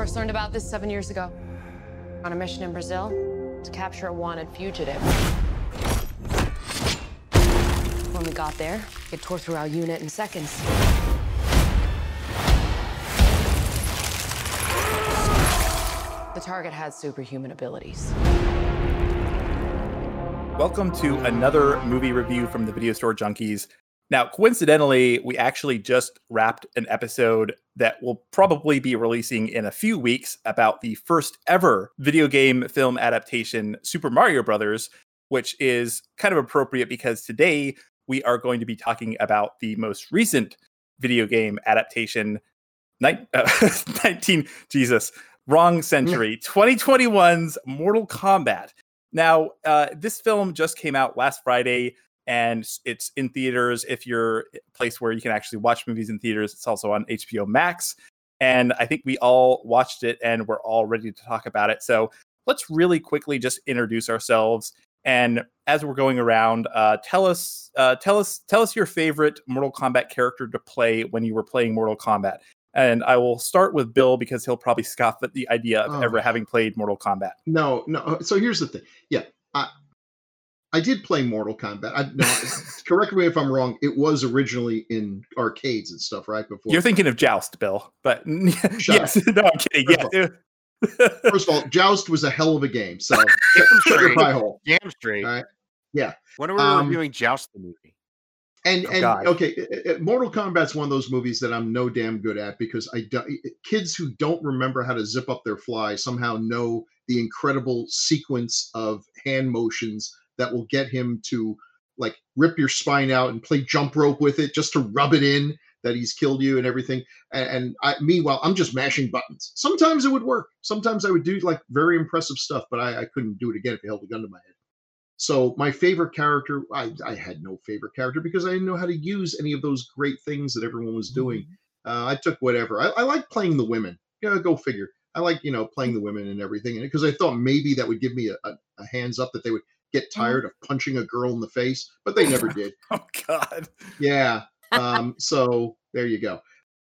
First learned about this seven years ago on a mission in Brazil to capture a wanted fugitive. When we got there, it tore through our unit in seconds. The target had superhuman abilities. Welcome to another movie review from the Video Store Junkies. Now, coincidentally, we actually just wrapped an episode that will probably be releasing in a few weeks about the first ever video game film adaptation, Super Mario Brothers, which is kind of appropriate because today we are going to be talking about the most recent video game adaptation, ni- uh, 19 Jesus, wrong century, 2021's Mortal Kombat. Now, uh, this film just came out last Friday and it's in theaters. If you're a place where you can actually watch movies in theaters, it's also on HBO Max. And I think we all watched it and we're all ready to talk about it. So let's really quickly just introduce ourselves. And as we're going around, uh, tell us, uh, tell us, tell us your favorite Mortal Kombat character to play when you were playing Mortal Kombat. And I will start with Bill because he'll probably scoff at the idea of Oh. ever having played Mortal Kombat. No, no. So here's the thing. Yeah, I I did play Mortal Kombat. I, no, correct me if I'm wrong. It was originally in arcades and stuff, right? Before. You're thinking of Joust, Bill, but Shut yes, no, I'm kidding. First Yeah. First of all, Joust was a hell of a game. So shut your straight. pie hole. Damn straight. All right. Yeah. When are we Um, reviewing Joust the movie? And Oh, and God. okay, Mortal Kombat's one of those movies that I'm no damn good at because I do, kids who don't remember how to zip up their fly somehow know the incredible sequence of hand motions that will get him to like rip your spine out and play jump rope with it just to rub it in that he's killed you and everything. And, and I, meanwhile, I'm just mashing buttons. Sometimes it would work. Sometimes I would do like very impressive stuff, but I, I couldn't do it again if you held a gun to my head. So my favorite character, I, I had no favorite character because I didn't know how to use any of those great things that everyone was doing. Uh, I took whatever. I, I like playing the women. Yeah, go figure. I like you know playing the women and everything, because I thought maybe that would give me a, a, a hands up that they would get tired of punching a girl in the face, but they never did. oh God. Yeah. Um, so there you go.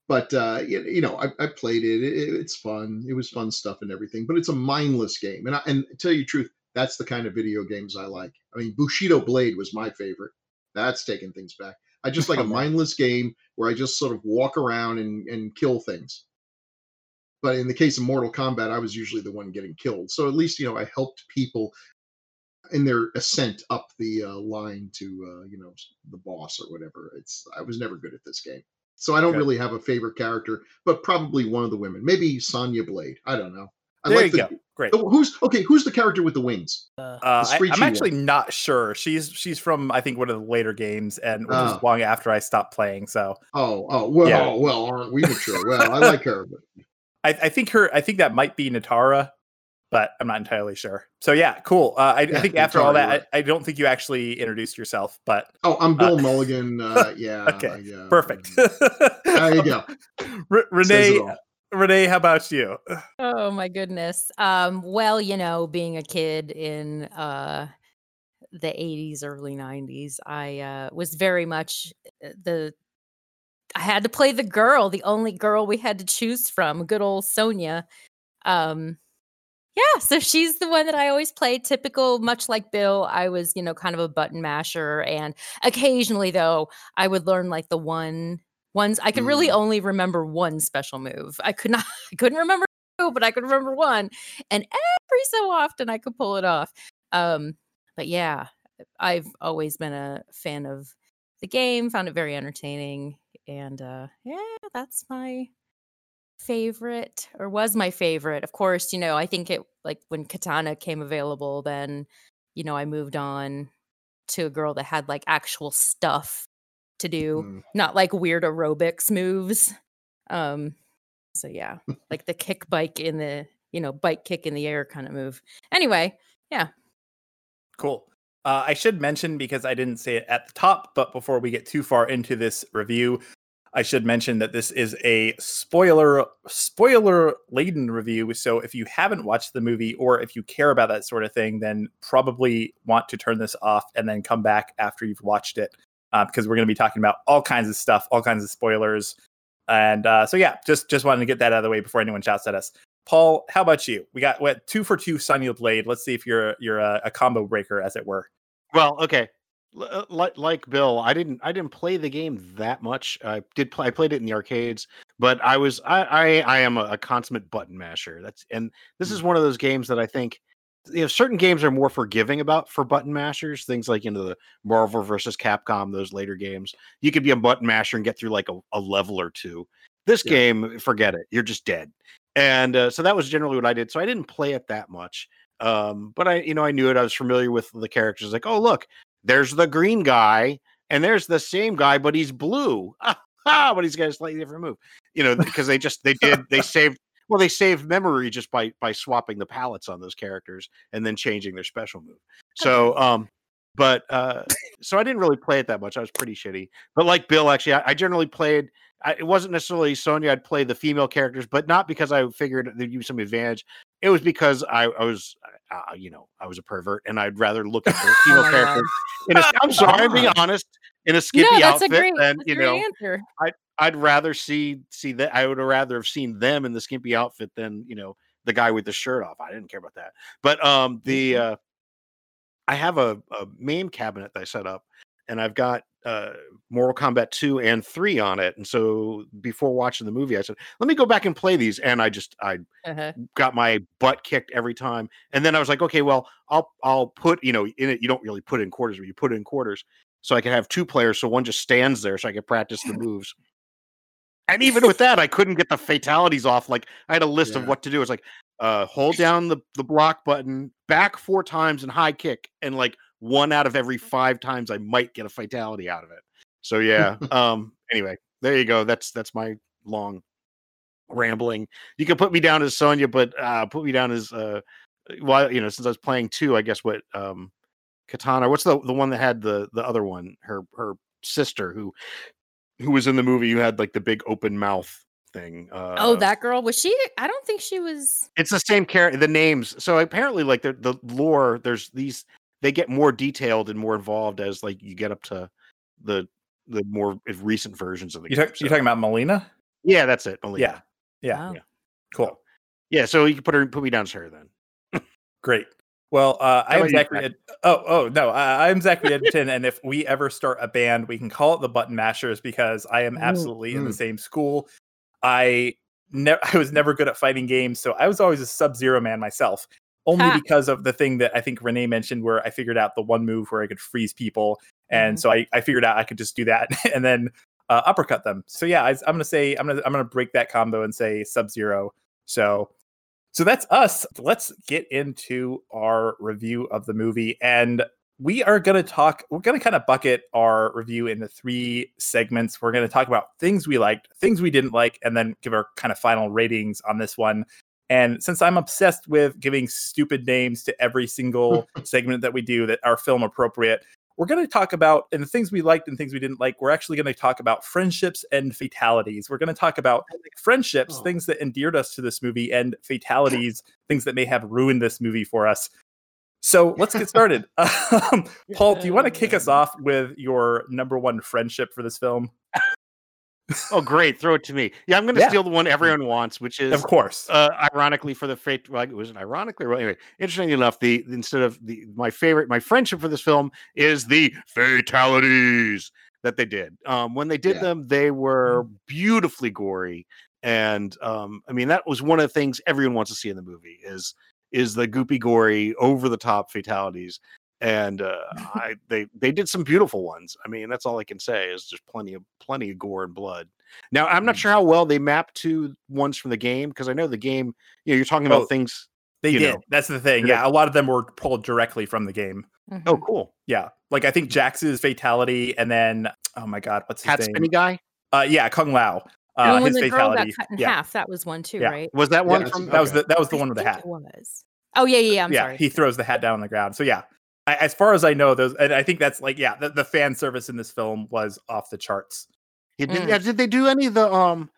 But uh, you, you know, I, I played it. It- It's fun. It was fun stuff and everything. But it's a mindless game, and I, and tell you the truth, that's the kind of video games I like. I mean, Bushido Blade was my favorite. That's taking things back. I just like a mindless game where I just sort of walk around and, and kill things. But in the case of Mortal Kombat, I was usually the one getting killed. So at least you know I helped people in their ascent up the uh, line to uh, you know the boss or whatever. It's I was never good at this game, so I don't Okay. really have a favorite character, but probably one of the women, maybe Sonya Blade. I don't know. I There like you the, go. Great. the- who's okay? Who's the character with the wings? Uh, I, I'm actually one. not sure. She's she's from I think one of the later games, and which Oh. was long after I stopped playing. So Oh, oh, well, Yeah. oh, well, aren't we mature? Well, I like her, but I, I think her I think that might be Nitara, but I'm not entirely sure. So yeah, cool. Uh, I, I think after all that, right. I, I don't think you actually introduced yourself, but oh, I'm Bill Uh, Mulligan. Uh, yeah, okay, yeah, perfect. There you go. Re- Says Renee. Renee, how about you? Oh my goodness. Um, well, you know, being a kid in uh the 80s, early 90s, I uh was very much uh, the I had to play the girl, the only girl we had to choose from, good old Sonya. Um yeah, so she's the one that I always played. Typical, much like Bill, I was, you know, kind of a button masher. And occasionally, though, I would learn like the one ones. I could really Mm. only remember one special move. I could not, I couldn't remember two, but I could remember one. And every so often, I could pull it off. Um, but yeah, I've always been a fan of the game. Found it very entertaining, and uh, yeah, that's my favorite or was my favorite. Of course, you know, I think it like when Katana came available, then, you know, I moved on to a girl that had like actual stuff to do, Mm. not like weird aerobics moves. Um so yeah, like the kick bike in the, you know, bike kick in the air kind of move. Anyway, yeah. Cool. Uh, I should mention because I didn't say it at the top, but before we get too far into this review, I should mention that this is a spoiler spoiler laden review. So if you haven't watched the movie or if you care about that sort of thing, then probably want to turn this off and then come back after you've watched it uh, because we're going to be talking about all kinds of stuff, all kinds of spoilers. And uh, so yeah, just just wanted to get that out of the way before anyone shouts at us. Paul, how about you? We got what two for two Sonya Blade. Let's see if you're you're a, a combo breaker, as it were. Well, okay. Like like Bill, I didn't I didn't play the game that much. I did play I played it in the arcades, but I was I I, I am a, a consummate button masher. That's and this is one of those games that I think you know certain games are more forgiving about for button mashers. Things like you know the Marvel versus Capcom, those later games. You could be a button masher and get through like a, a level or two. This yeah. game, forget it. You're just dead. And uh, so that was generally what I did. So I didn't play it that much. Um, but I, you know, I knew it. I was familiar with the characters. Like, oh, look, there's the green guy, and there's the same guy, but he's blue. But he's got a slightly different move. You know, because they just they did they saved well they saved memory just by by swapping the palettes on those characters and then changing their special move. So um, but uh, so I didn't really play it that much. I was pretty shitty. But like Bill, actually, I, I generally played. I, it wasn't necessarily Sonya. I'd play the female characters, but not because I figured there'd be some advantage. It was because I, I was, uh, you know, I was a pervert, and I'd rather look at the oh female characters. In a, I'm sorry, I'm being honest. In a skimpy no, outfit, great, and you know, answer. I I'd rather see see that. I would rather have seen them in the skimpy outfit than you know the guy with the shirt off. I didn't care about that. But um, the mm-hmm. uh, I have a, a MAME cabinet that I set up, and I've got uh, Mortal Kombat 2 and 3 on it. And so before watching the movie, I said, let me go back and play these. And I just I uh-huh. got my butt kicked every time. And then I was like, okay, well, I'll I'll put, you know, in it, you don't really put in quarters, but you put in quarters. So I can have two players. So one just stands there so I can practice the moves. And even with that, I couldn't get the fatalities off. Like I had a list yeah. of what to do. It's like uh, hold down the, the block button, back four times and high kick, and like one out of every five times I might get a fatality out of it. So yeah. um anyway, there you go. That's that's my long rambling. You can put me down as Sonya, but uh put me down as uh well, you know, since I was playing two, I guess what um Katana, what's the the one that had the the other one, her her sister who who was in the movie who had like the big open mouth thing. Oh, uh, oh, that girl was she? I don't think she was. It's the same character. The names. So apparently, like the the lore, there's these. They get more detailed and more involved as like you get up to the the more recent versions of the. You talk, so. You're talking about Mileena. Yeah, that's it. Mileena. Yeah, yeah, wow. yeah. Cool. Yeah, so you can put her put me down to her then. Great. Well, uh, I am Zachary. Ed- oh, oh no, I, am Zachary Edgerton, and if we ever start a band, we can call it the Button Mashers because I am absolutely in the same school. I ne- I was never good at fighting games, so I was always a Sub Zero man myself. Only ha. because of the thing that I think Renee mentioned, where I figured out the one move where I could freeze people, and mm-hmm. so I, I figured out I could just do that and then uh, uppercut them. So yeah, I, am gonna say I'm gonna I'm gonna break that combo and say Sub Zero. So so that's us. Let's get into our review of the movie. And we are going to talk, we're going to kind of bucket our review into three segments. We're going to talk about things we liked, things we didn't like, and then give our kind of final ratings on this one. And since I'm obsessed with giving stupid names to every single segment that we do that are film appropriate, we're going to talk about and the things we liked and things we didn't like. We're actually going to talk about friendships and fatalities. We're going to talk about friendships, oh. things that endeared us to this movie, and fatalities, things that may have ruined this movie for us. So let's get started. um, Paul, do you want to kick us off with your number one friendship for this film? Oh, great! Throw it to me. Yeah, I'm going to yeah. steal the one everyone wants, which is, of course, uh, ironically for the fate. Well, it wasn't ironically. Well, anyway, interestingly enough, the instead of the my favorite, my friendship for this film is the fatalities that they did. Um, when they did yeah. them, they were mm. beautifully gory, and um, I mean that was one of the things everyone wants to see in the movie is is the goopy gory over the top fatalities and uh, I they they did some beautiful ones. I mean, that's all I can say is there's plenty of plenty of gore and blood. Now, I'm not mm. sure how well they map to ones from the game because I know the game. You know, you're talking about oh, things. They did. Know, That's the thing. Yeah, a lot of them were pulled directly from the game. Mm-hmm. Oh, cool. Yeah, like I think Jax's fatality, and then oh my god, what's his Hat name? Guy. Uh, yeah, Kung Lao. Uh, and when the fatality. girl got cut in yeah. half, that was one too, yeah. right? Was that one yeah, from? That okay. was the that was the one with the hat. It was. Oh yeah, yeah, yeah. I'm yeah, sorry. he throws the hat down on the ground. So yeah, I, as far as I know, those and I think that's like yeah, the, the fan service in this film was off the charts. Yeah, did, mm. yeah, did they do any of the um?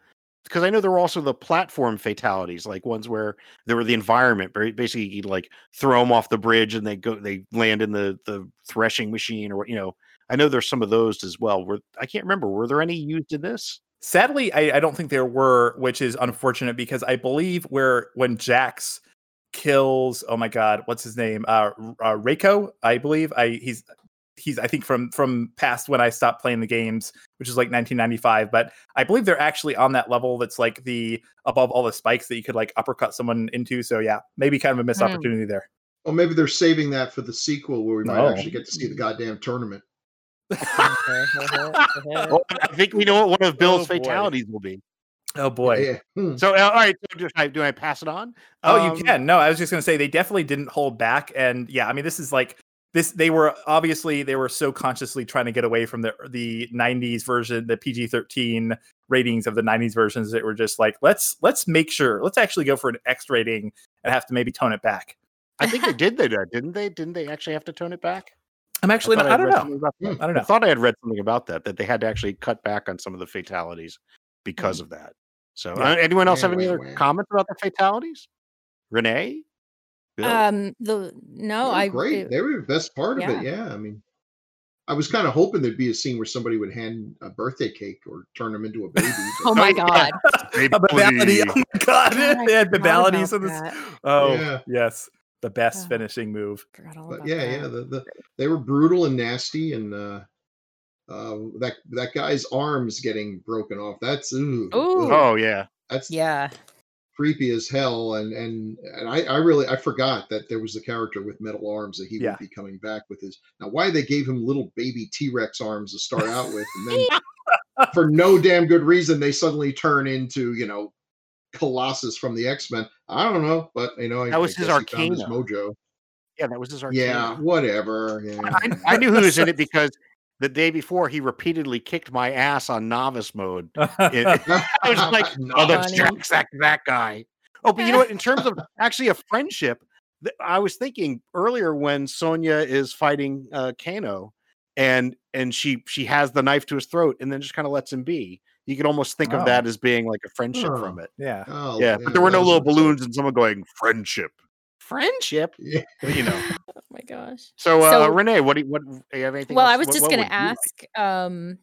Because I know there were also the platform fatalities, like ones where there were the environment. Basically, you like throw them off the bridge and they go, they land in the the threshing machine, or you know. I know there's some of those as well. Were I can't remember. Were there any used in this? Sadly, I, I don't think there were, which is unfortunate because I believe where when Jax kills, oh my god, what's his name? Uh, uh Reiko, I believe. I he's he's I think from from past when I stopped playing the games, which is like 1995. But I believe they're actually on that level that's like the above all the spikes that you could like uppercut someone into. So yeah, maybe kind of a missed Hmm. opportunity there. Well, maybe they're saving that for the sequel where we might No. actually get to see the goddamn tournament. Well, I think we know what one of Bill's Oh, fatalities will be. Oh boy. Yeah. Hmm. So, uh, all right. So do, I, do I pass it on? Oh, Um, you can. No, I was just going to say they definitely didn't hold back, and yeah, I mean, this is like this. They were obviously they were so consciously trying to get away from the the '90s version, the PG-13 ratings of the '90s versions. That were just like let's let's make sure let's actually go for an X rating and have to maybe tone it back. I think they did that, didn't they? Didn't they actually have to tone it back? I'm actually thought not, I I'd don't know. that. I don't know. I thought I had read something about that, that they had to actually cut back on some of the fatalities because of that. So, Yeah. uh, anyone else have any other comments about the fatalities? Renee? Bill? Um, the no, I great. it- they were the best part of it. Yeah. I mean, I was kind of hoping there'd be a scene where somebody would hand a birthday cake or turn them into a baby. but- oh my yeah. god, A babality. Oh my god, God, they had forgot babalities in this. Oh Yeah. yes, the best Oh. finishing move. But yeah, that. yeah, the, the they were brutal and nasty, and uh, uh, that that guy's arms getting broken off. That's ooh, Ooh. oh, yeah. that's yeah. creepy as hell. And and and I, I really I forgot that there was a character with metal arms that he Yeah. would be coming back with his. Now, why they gave him little baby T Rex arms to start out with, and then for no damn good reason they suddenly turn into you know Colossus from the X Men. I don't know, but you know I, That was I his guess he found his Arcana. mojo. Yeah, that was his arcade. Yeah, whatever. Yeah. I, I knew who was in it because the day before he repeatedly kicked my ass on novice mode. It- I was like, oh, that's Funny. Jax, that, that guy. Oh, but you know what? In terms of actually a friendship, th- I was thinking earlier when Sonya is fighting uh, Kano, and and she she has the knife to his throat, and then just kind of lets him be. You could almost think Oh. of that as being like a friendship Oh. from it. yeah. Oh, Yeah, but there were no little balloons and someone going friendship, friendship. Yeah. You know. Oh my gosh. So, uh, So- Renee, what do you, what do you have anything? Well, else? I was What- just going would to you like? ask. Um,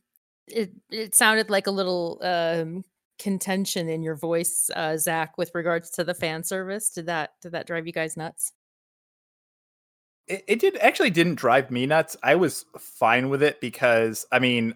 it it sounded like a little um contention in your voice, uh, Zach, with regards to the fan service. Did that did that drive you guys nuts? it, it did actually didn't drive me nuts. I was fine with it because I mean,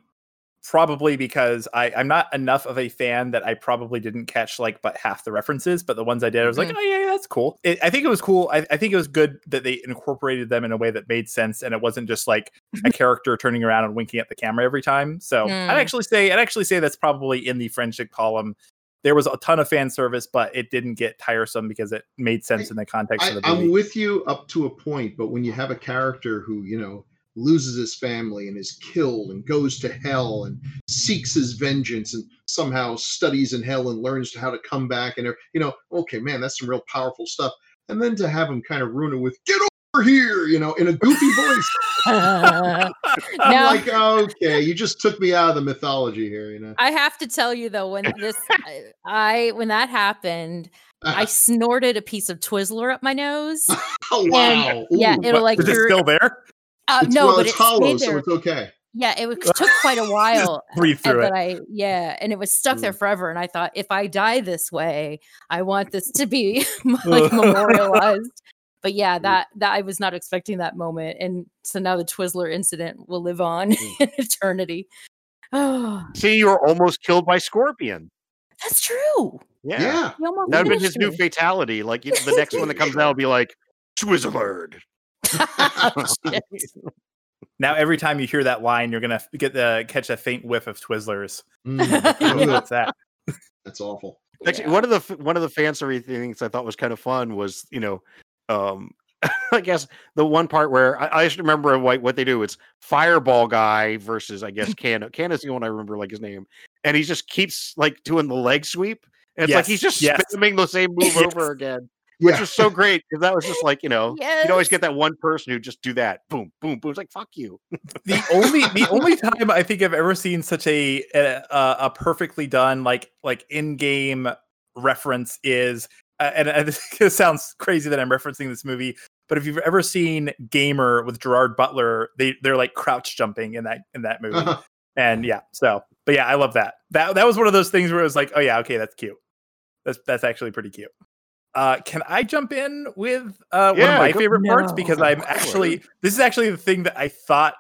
probably because I I'm not enough of a fan that I probably didn't catch like but half the references, but the ones I did, I was like, Mhm. oh yeah, yeah, that's cool. It, I think it was cool. I, I think it was good that they incorporated them in a way that made sense, and it wasn't just like a character turning around and winking at the camera every time. So Mm. I'd actually say I'd actually say that's probably in the friendship column. There was a ton of fan service, but it didn't get tiresome because it made sense in the context I, of the movie. I'm with you up to a point, but when you have a character who, you know, loses his family and is killed and goes to hell and seeks his vengeance and somehow studies in hell and learns how to come back and you know, okay, man, that's some real powerful stuff. And then to have him kind of ruin it with "Get over here," you know, in a goofy voice. now, I'm like, okay, you just took me out of the mythology here, you know. I have to tell you though, when this, I, I when that happened, I uh-huh. snorted a piece of Twizzler up my nose. oh wow, yeah, it'll like Is it still there? Uh, It's, no, well, but it's it hollow, stayed so it's okay. Yeah, it was- took quite a while. Breathe and through it. I yeah, and it was stuck there mm. forever. And I thought, if I die this way, I want this to be like memorialized. But yeah, mm. that that I was not expecting that moment, and so now the Twizzler incident will live on mm. in eternity. Oh, See, you were almost killed by Scorpion. that's true. Yeah. Yeah. That would have been his new fatality. Like the next one that comes out will be like Twizzlerd. Shit. Now every time you hear that line, you're gonna get the catch a faint whiff of Twizzlers. Mm, What's that? that's awful. Actually, Yeah. one of the one of the fan service things I thought was kind of fun was you know, um, I guess the one part where I, I just remember what what they do. It's Fireball guy versus I guess Can Can is the one I remember like his name, and he just keeps like doing the leg sweep. And it's like he's just yes. spamming the same move Yes. over again, which Yeah. was so great because that was just like you know you'd always get that one person who just do that boom boom boom. It's like fuck you. The only the only time I think I've ever seen such a a, a a perfectly done like like in game reference is, uh, and, and this sounds crazy that I'm referencing this movie, but if you've ever seen Gamer with Gerard Butler, they they're like crouch jumping in that in that movie. Uh-huh. And yeah, so but yeah, I love that. That that was one of those things where it was like, oh yeah, okay, that's cute. That's that's actually pretty cute. Uh, can I jump in with uh, one of my go- favorite parts No. because I'm actually this is actually the thing that I thought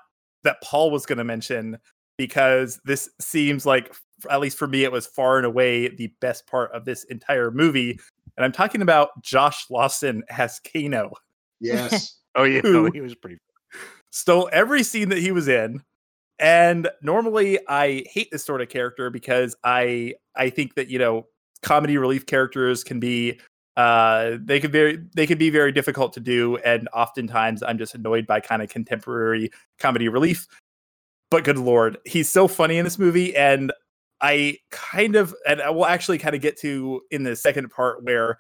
that Paul was going to mention because this seems like at least for me it was far and away the best part of this entire movie and I'm talking about Josh Lawson as Kano Yes. Oh yeah, no, he was pretty. stole every scene that he was in and normally i hate this sort of character because i i think that you know comedy relief characters can be uh they could very they could be very difficult to do and oftentimes i'm just annoyed by kind of contemporary comedy relief. But good lord he's so funny in this movie and i kind of and i will actually kind of get to in the second part where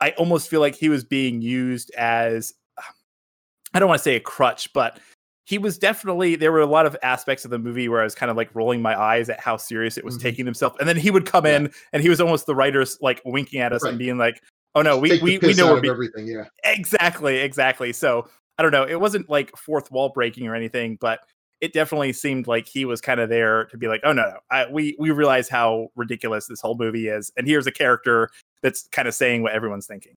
i almost feel like he was being used as I don't want to say a crutch, but he was definitely there were a lot of aspects of the movie where I was kind of like rolling my eyes at how serious it was Mhm. taking himself. And then he would come Yeah. in and he was almost the writers like winking at us Right. and being like, "Oh no, we Take we, we know we're of being everything. Yeah. exactly, exactly." So, I don't know, it wasn't like fourth wall breaking or anything, but it definitely seemed like he was kind of there to be like, "Oh no, no. I, we we realize how ridiculous this whole movie is and here's a character that's kind of saying what everyone's thinking."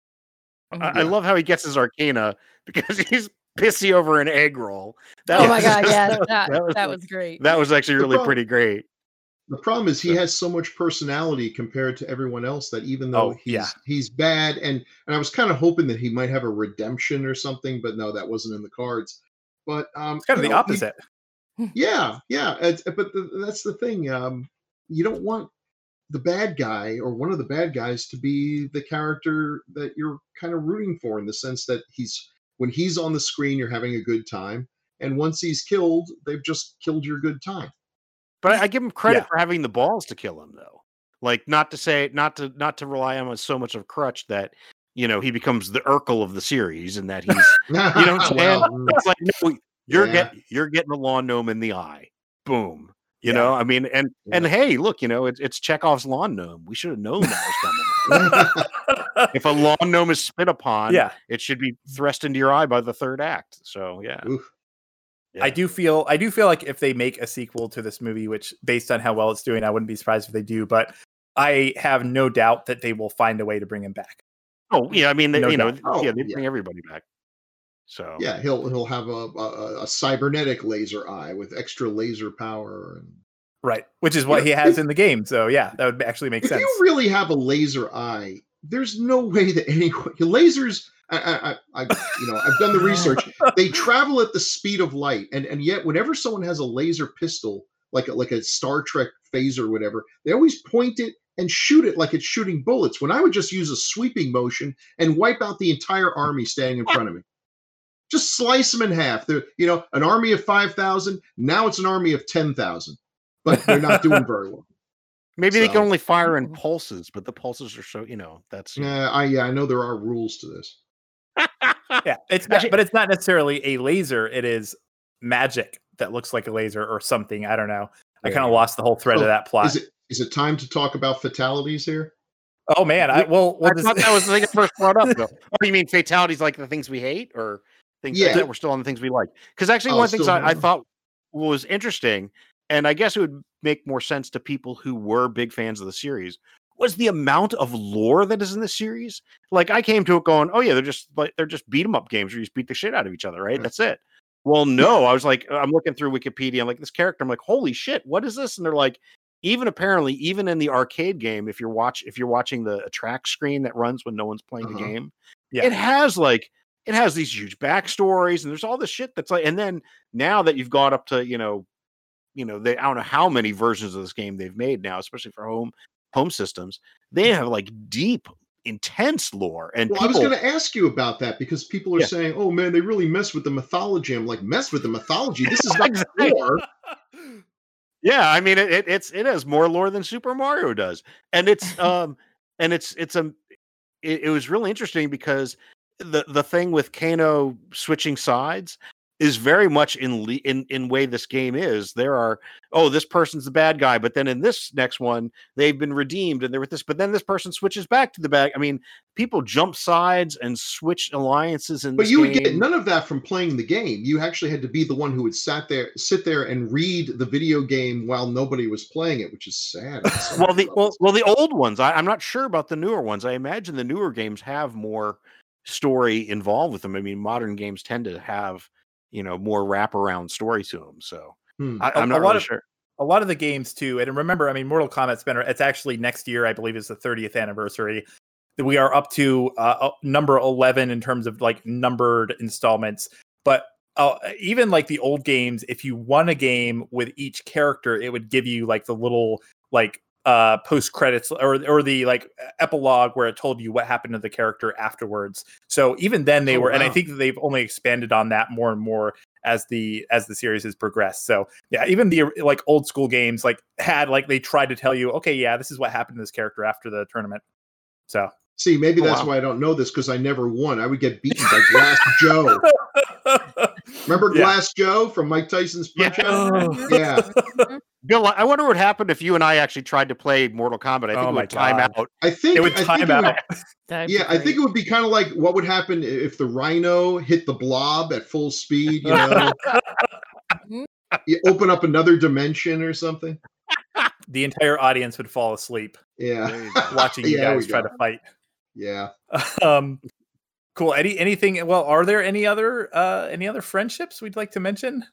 Mhm. I, I love how he gets his Arcana because he's pissy over an egg roll. That Oh my was- god, yeah, that, that was that was great. that was actually really problem- pretty great. The problem is he has so much personality compared to everyone else that even though Oh, he's yeah. he's bad and and I was kind of hoping that he might have a redemption or something, but no, that wasn't in the cards. But um, It's kind of the know, you- opposite. yeah, yeah. It's, but the, that's the thing. Um, you don't want the bad guy or one of the bad guys to be the character that you're kind of rooting for in the sense that he's when he's on the screen, you're having a good time, and once he's killed, they've just killed your good time. But I, I give him credit Yeah. for having the balls to kill him, though. Like not to say, not to not to rely on him so much of a crutch that you know he becomes the Urkel of the series, and that he's you know what I'm saying? mm, it's like no, you're Yeah. get you're getting a lawn gnome in the eye. Boom. You Yeah. know, I mean, and and hey, look, you know, it's it's Chekhov's lawn gnome. We should have known that was coming. if a lawn gnome is spit upon, yeah. it should be thrust into your eye by the third act. So yeah, yeah. I do feel I do feel like if they make a sequel to this movie, which based on how well it's doing, I wouldn't be surprised if they do. But I have no doubt that they will find a way to bring him back. Oh yeah, I mean, they, No you know. Oh, yeah, they yeah. bring everybody back. So Yeah, he'll he'll have a, a a cybernetic laser eye with extra laser power. And Right. Which is what Yeah, he has if- in the game. So yeah, that would actually make if sense. you really have a laser eye, there's no way that anyone lasers. I, I, I, I you know, I've done the research. They travel at the speed of light, and and yet whenever someone has a laser pistol, like a, like a Star Trek phaser or whatever, they always point it and shoot it like it's shooting bullets. When I would just use a sweeping motion and wipe out the entire army standing in front of me. Just slice them in half. They're, you know, an army of five thousand. Now it's an army of ten thousand, but they're not doing very well. maybe they can only fire in mm-hmm. pulses, but the pulses are so you know that's Yeah, I yeah, I know there are rules to this. yeah. It's not, but it's not necessarily a laser. It is magic that looks like a laser or something. I don't know. I There kind of lost the whole thread So, of oh, that plot. Is it is it time to talk about fatalities here? oh man, I well, well I this- thought that was the thing I first brought up. Though. Oh, you mean fatalities like the things we hate, or things Yeah. that? We're still on the things we like. Because actually, Oh, one of the things I, I thought was interesting, and I guess it would make more sense to people who were big fans of the series, was the amount of lore that is in the series. Like I came to it going, oh yeah, they're just like they're just beat 'em up games where you just beat the shit out of each other, right? Right. That's it. Well, no, I was like, I'm looking through Wikipedia, I'm like, this character, I'm like, holy shit, what is this? And they're like, even apparently, even in the arcade game, if you're watch if you're watching the track screen that runs when no one's playing the Uh-huh. game, Yeah. it has like it has these huge backstories and there's all this shit that's like and then now that you've got up to you know you know they i don't know how many versions of this game they've made now especially for home home systems they have like deep intense lore and Well, I was going to ask you about that because people are Yeah. saying, "Oh man, they really mess with the mythology." I'm like, "Mess with the mythology? This is not Exactly. lore." yeah i mean it, it it's it has more lore than super mario does and it's um and it's it's a it, it was really interesting because the the thing with kano switching sides is very much in le- in in way this game is. There are oh this person's the bad guy, but then in this next one they've been redeemed and they're with this, but then this person switches back to the bad. I mean, people jump sides and switch alliances And But you would get none of that from playing the game. You actually had to be the one who would sat there, sit there, and read the video game while nobody was playing it, which is sad. well the well, well the old ones I, i'm not sure about the newer ones i imagine the newer games have more story involved with them i mean modern games tend to have you know more wraparound story to them so Hmm. I, A- i'm a not really of- sure a lot of the games too and remember i mean mortal kombat's been it's actually next year i believe is the 30th anniversary that we are up to uh, number 11 in terms of like numbered installments but uh, even like the old games if you won a game with each character it would give you like the little like uh post credits or or the like epilogue where it told you what happened to the character afterwards so even then they Oh, were and i think that they've only expanded on that more and more as the as the series has progressed so yeah even the like old school games like had like they tried to tell you okay yeah this is what happened to this character after the tournament so See, maybe Oh, that's wow. why I don't know this because I never won. I would get beaten by Glass Joe. Remember Yeah. Glass Joe from Mike Tyson's Punch Yeah. Out? Yeah, bill i wonder what happened if you and i actually tried to play mortal kombat. I think Oh it my would time God. out. I think it would I time out. That'd yeah, I think it would be kind of like what would happen if the Rhino hit the Blob at full speed. You know, you open up another dimension or something. the entire audience would fall asleep. Yeah, There you go. watching you Yeah, guys try to fight. Yeah. um cool. Any anything well are there any other uh any other friendships we'd like to mention?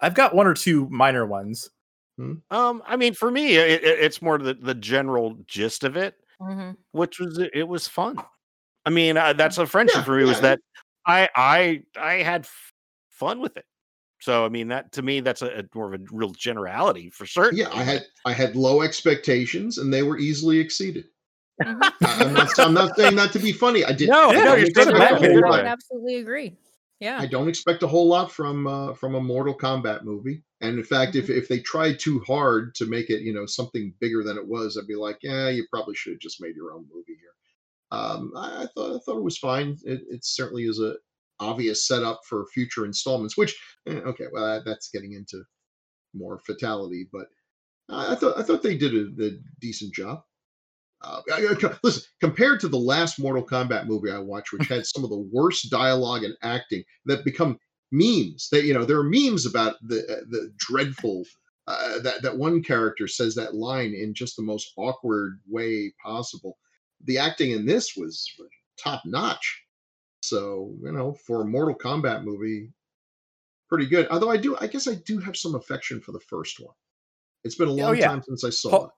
I've got one or two minor ones um i mean for me it, it- it's more the, the general gist of it Mhm. which was it was fun i mean uh, that's a friendship Yeah, for me was that i i i had f- fun with it so i mean that to me that's a, a more of a real generality for certain Yeah, I had I had low expectations and they were easily exceeded. Mhm. I- I'm not, I'm not saying that to be funny. I did. No, I no, don't you're expect saying a that whole in good lot. I absolutely agree. Yeah. I don't expect a whole lot from uh, from a Mortal Kombat movie. And in fact, if if they tried too hard to make it, you know, something bigger than it was, I'd be like, yeah, you probably should have just made your own movie here. Um, I, I thought I thought it was fine. It, it certainly is a obvious setup for future installments. Which, eh, okay, well, that, that's getting into more fatality, but I, I thought I thought they did a, a decent job. Uh, I- I- listen, compared to the last Mortal Kombat movie I watched, which had some of the worst dialogue and acting that become memes. That you know, there are memes about the uh, the dreadful uh, that that one character says that line in just the most awkward way possible. The acting in this was top notch. So you know, for a Mortal Kombat movie, pretty good. Although I do, I guess I do have some affection for the first one. It's been a long Oh, yeah. time since I saw Paul- it.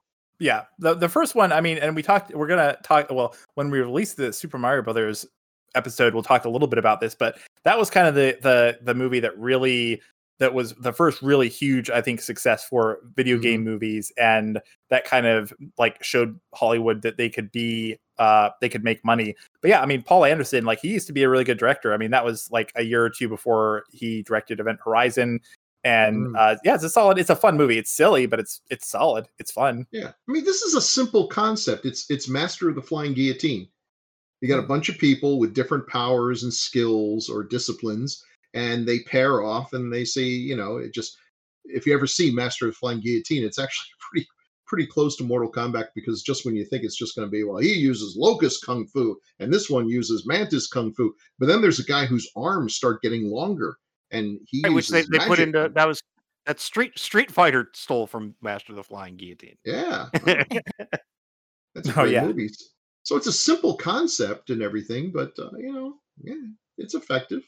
yeah the, the first one i mean and we talked we're gonna talk well when we released the super mario brothers episode we'll talk a little bit about this but that was kind of the the the movie that really that was the first really huge i think success for video Mhm. game movies and that kind of like showed hollywood that they could be uh they could make money but yeah i mean paul anderson like he used to be a really good director i mean that was like a year or two before he directed event horizon and Mm. uh yeah it's a solid it's a fun movie it's silly but it's it's solid it's fun Yeah, I mean, this is a simple concept. It's it's Master of the Flying Guillotine. You got a hmm. bunch of people with different powers and skills or disciplines, and they pair off, and they say, you know, it just if you ever see Master of the Flying Guillotine, it's actually pretty pretty close to Mortal Kombat because just when you think it's just going to be, well, he uses Locust Kung Fu, and this one uses Mantis Kung Fu, but then there's a guy whose arms start getting longer, and he Right, which they, they put into that was that street street fighter stole from master of the flying guillotine Yeah, That's a Oh, great yeah. movie. So it's a simple concept and everything, but uh, you know, yeah, it's effective.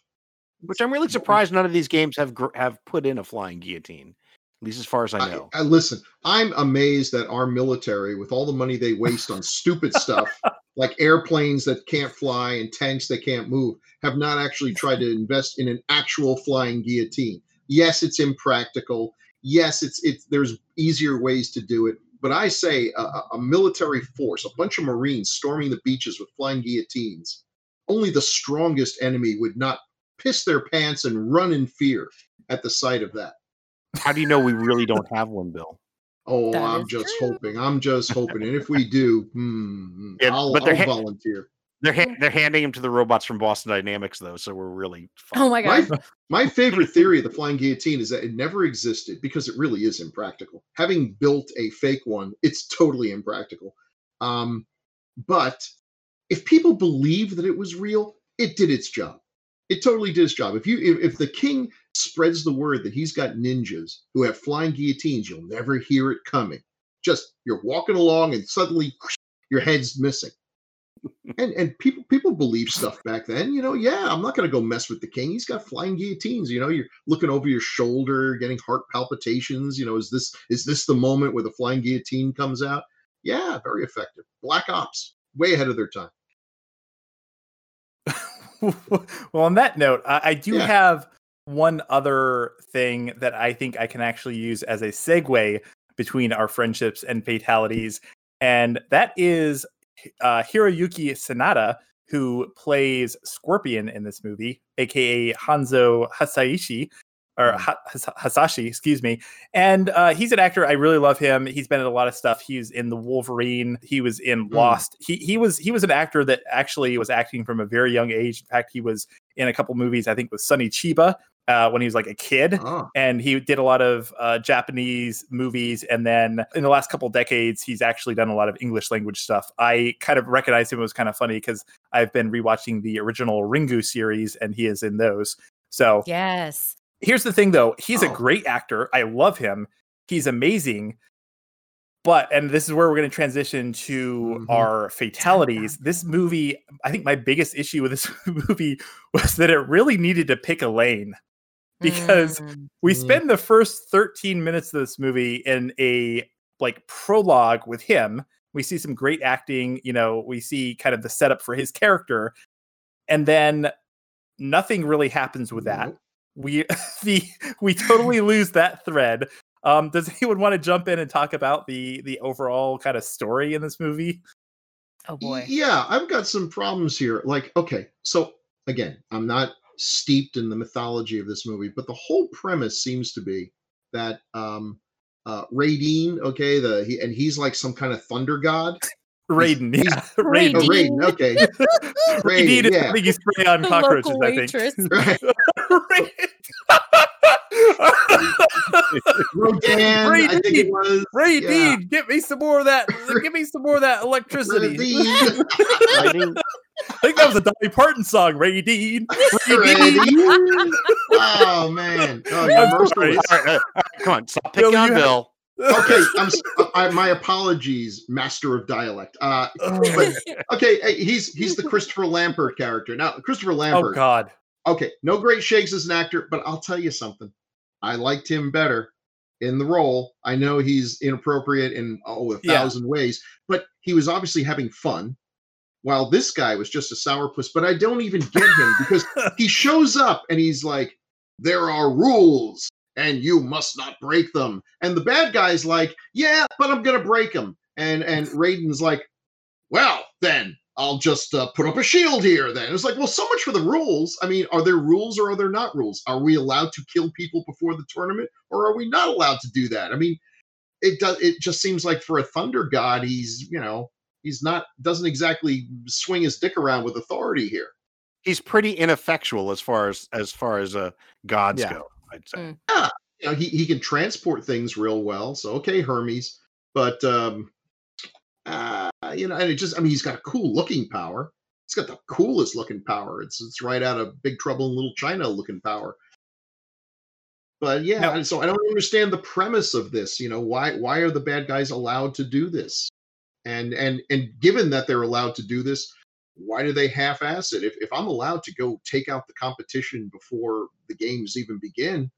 which i'm really surprised none of these games have gr- have put in a flying guillotine at least as far as i I, know I listen. I'm amazed that our military, with all the money they waste on stupid stuff like airplanes that can't fly and tanks that can't move, have not actually tried to invest in an actual flying guillotine. Yes, it's impractical. Yes, it's it's there's easier ways to do it. But I say a, a- a military force, a bunch of Marines storming the beaches with flying guillotines. Only the strongest enemy would not piss their pants and run in fear at the sight of that. how do you know we really don't have one bill Oh, That I'm just true. hoping. I'm just hoping. And if we do, hmm, Yeah, I'll, but I'll ha- volunteer. They're ha- they're handing him to the robots from Boston Dynamics though, so we're really. Oh my My, god. my favorite theory of the flying guillotine is that it never existed because it really is impractical. Having built a fake one, it's totally impractical. Um, but if people believe that it was real, it did its job. It totally did its job. If you if, if the king spreads the word that he's got ninjas who have flying guillotines, you'll never hear it coming. Just you're walking along and suddenly your head's missing. And and people people believe stuff back then. You know, yeah, I'm not going to go mess with the king. He's got flying guillotines. You know, you're looking over your shoulder, getting heart palpitations. You know, is this is this the moment where the flying guillotine comes out? Yeah, very effective. Black Ops, way ahead of their time. well, on that note, I, I do Yeah. have one other thing that I think I can actually use as a segue between our friendships and fatalities, and that is uh, Hiroyuki Sanada, who plays Scorpion in this movie, aka Hanzo Hasaishi. Or Mm. Ha- Has- Hasashi, excuse me, and uh, he's an actor. I really love him. He's been in a lot of stuff. He's in the Wolverine. He was in Mm. Lost. He he was he was an actor that actually was acting from a very young age. In fact, he was in a couple movies. I think with Sonny Chiba uh, when he was like a kid Oh, and he did a lot of uh, Japanese movies. And then in the last couple decades, he's actually done a lot of English language stuff. I kind of recognized him. It was kind of funny because I've been rewatching the original Ringu series, and he is in those. So Yes. here's the thing, though. He's a Oh. great actor. I love him. He's amazing. But and this is where we're going to transition to Mhm. our fatalities. This movie, I think my biggest issue with this movie was that it really needed to pick a lane because Mm. we Mm. spend the first 13 minutes of this movie in a like prologue with him we see some great acting you know we see kind of the setup for his character and then nothing really happens with that we the we totally lose that thread um does anyone want to jump in and talk about the the overall kind of story in this movie oh boy. Yeah, I've got some problems here. Like, okay, so again, I'm not steeped in the mythology of this movie, but the whole premise seems to be that um uh Raideen, okay, the he, and he's like some kind of thunder god. Raiden, he's- yeah, Oh, Raiden. Raiden, okay. Raiden Raiden, is yeah. something you spray on cockroaches, I think. Right. Rodan, I think Raideen. it was. Ray Yeah. Dean, get me some more of that. Give me some more of that electricity. I think that was a Dolly Parton song. Ray Dean. Raideen. Oh man. Oh, you're I'm merciless. sorry. all right, all right, come on, stop Bill, picking on you have- Bill. okay, I'm, s- I, my apologies, master of dialect. Uh, but okay, he's he's the Christopher Lambert character. Now, Christopher oh Lambert. God. Okay, no great shakes as an actor, but I'll tell you something. I liked him better in the role. I know he's inappropriate in oh a Yeah. thousand ways, but he was obviously having fun. While this guy was just a sourpuss, but I don't even get him because he shows up and he's like, "There are rules, and you must not break them." And the bad guy's like, "Yeah, but I'm gonna break them." And and Raiden's like, "Well, I'll just uh, put up a shield here." Then it's like, well, so much for the rules. I mean, are there rules or are there not rules? Are we allowed to kill people before the tournament, or are we not allowed to do that? I mean, it does. It just seems like for a thunder god, he's you know he's not doesn't exactly swing his dick around with authority here. He's pretty ineffectual as far as as far as uh gods Yeah. go. I'd say. Mm. you know, he, he can transport things real well. So okay, Hermes, but um, uh, you know, and it just I mean, he's got a cool looking power. He's got the coolest looking power. It's it's right out of Big Trouble in Little China looking power. But yeah, Now- and so I don't understand the premise of this. You know, why why are the bad guys allowed to do this? And and and given that they're allowed to do this, why do they half-ass it? If if I'm allowed to go take out the competition before the games even begin,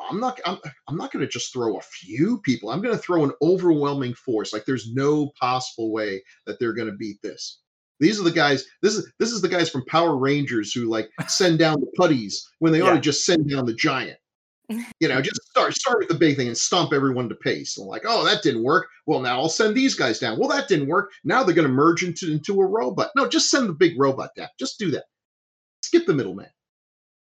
well, I'm not I'm, I'm not going to just throw a few people. I'm going to throw an overwhelming force. Like there's no possible way that they're going to beat this. These are the guys. This is this is the guys from Power Rangers who like send down the putties when they ought to just send down the giant. You know, just start start with the big thing and stomp everyone to pace. And like, oh, that didn't work. Well, now I'll send these guys down. Well, that didn't work. Now they're going to merge into into a robot. No, just send the big robot down. Just do that. Skip the middleman.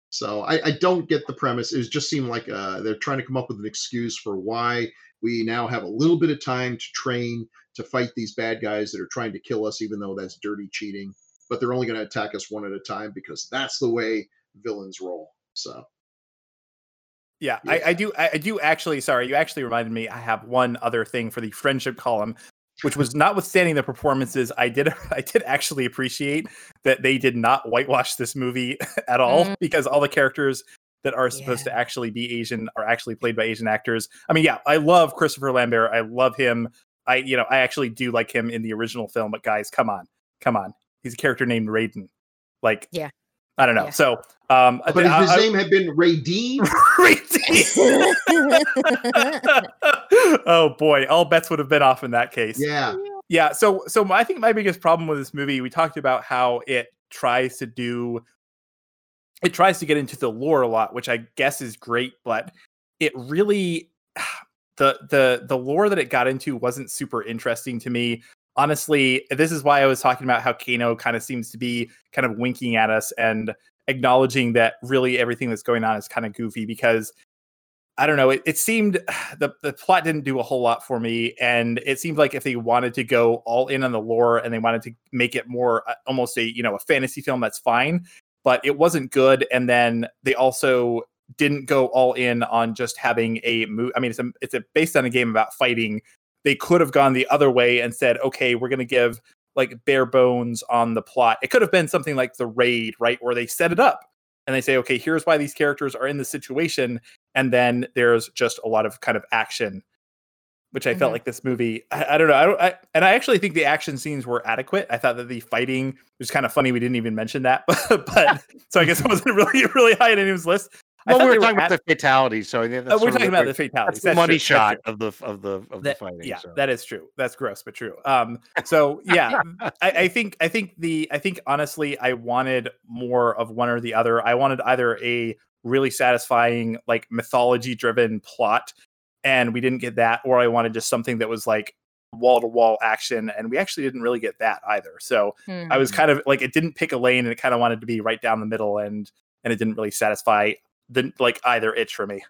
So I, I don't get the premise. It just seemed like uh, they're trying to come up with an excuse for why we now have a little bit of time to train to fight these bad guys that are trying to kill us, even though that's dirty cheating. but they're only going to attack us one at a time because that's the way villains roll. So Yeah, Yeah. I, I do. I, I do actually. Sorry, you actually reminded me. I have one other thing for the friendship column, which was notwithstanding the performances. I did. I did actually appreciate that they did not whitewash this movie at all Mm. because all the characters that are supposed to actually be Asian are actually played by Asian actors. I mean, yeah, I love Christopher Lambert. I love him. I, you know, I actually do like him in the original film. But guys, come on, come on. He's a character named Raiden. Like, Yeah. I don't know. Yeah. So, um, but if his I- name had been Ray Dean, oh boy, all bets would have been off in that case. yeah, Yeah, so so I think my biggest problem with this movie, we talked about how it tries to do it tries to get into the lore a lot, which I guess is great, but it really the the the lore that it got into wasn't super interesting to me. Honestly, this is why I was talking about how Kano kind of seems to be kind of winking at us and acknowledging that really everything that's going on is kind of goofy because I don't know. It, it seemed the the plot didn't do a whole lot for me, and it seemed like if they wanted to go all in on the lore and they wanted to make it more uh, almost a you know a fantasy film, that's fine. But it wasn't good, and then they also didn't go all in on just having a movie. I mean, it's a, it's a, based on a game about fighting. They could have gone the other way and said, okay, we're going to give like bare bones on the plot. It could have been something like the raid, right, where they set it up and they say, okay, here's why these characters are in this situation, and then there's just a lot of kind of action, which I felt Mhm. like this movie. I, I don't know. I don't. I, and I actually think the action scenes were adequate. I thought that the fighting was kind of funny. We didn't even mention that, but, but so I guess it wasn't really really high on anyone's list. I Well, we were talking about ad- the fatalities, so that's Oh, we're talking about the fatalities. that's the money true, that's shot of the of the of the fighting. yeah, so. that is true. That's gross, but true. Um, so yeah, I, I think I think the I think honestly, I wanted more of one or the other. I wanted either a really satisfying like mythology driven plot, and we didn't get that, or I wanted just something that was like wall to wall action, and we actually didn't really get that either. So I was kind of like it didn't pick a lane, and it kind of wanted to be right down the middle, and and it didn't really satisfy the like either itch for me.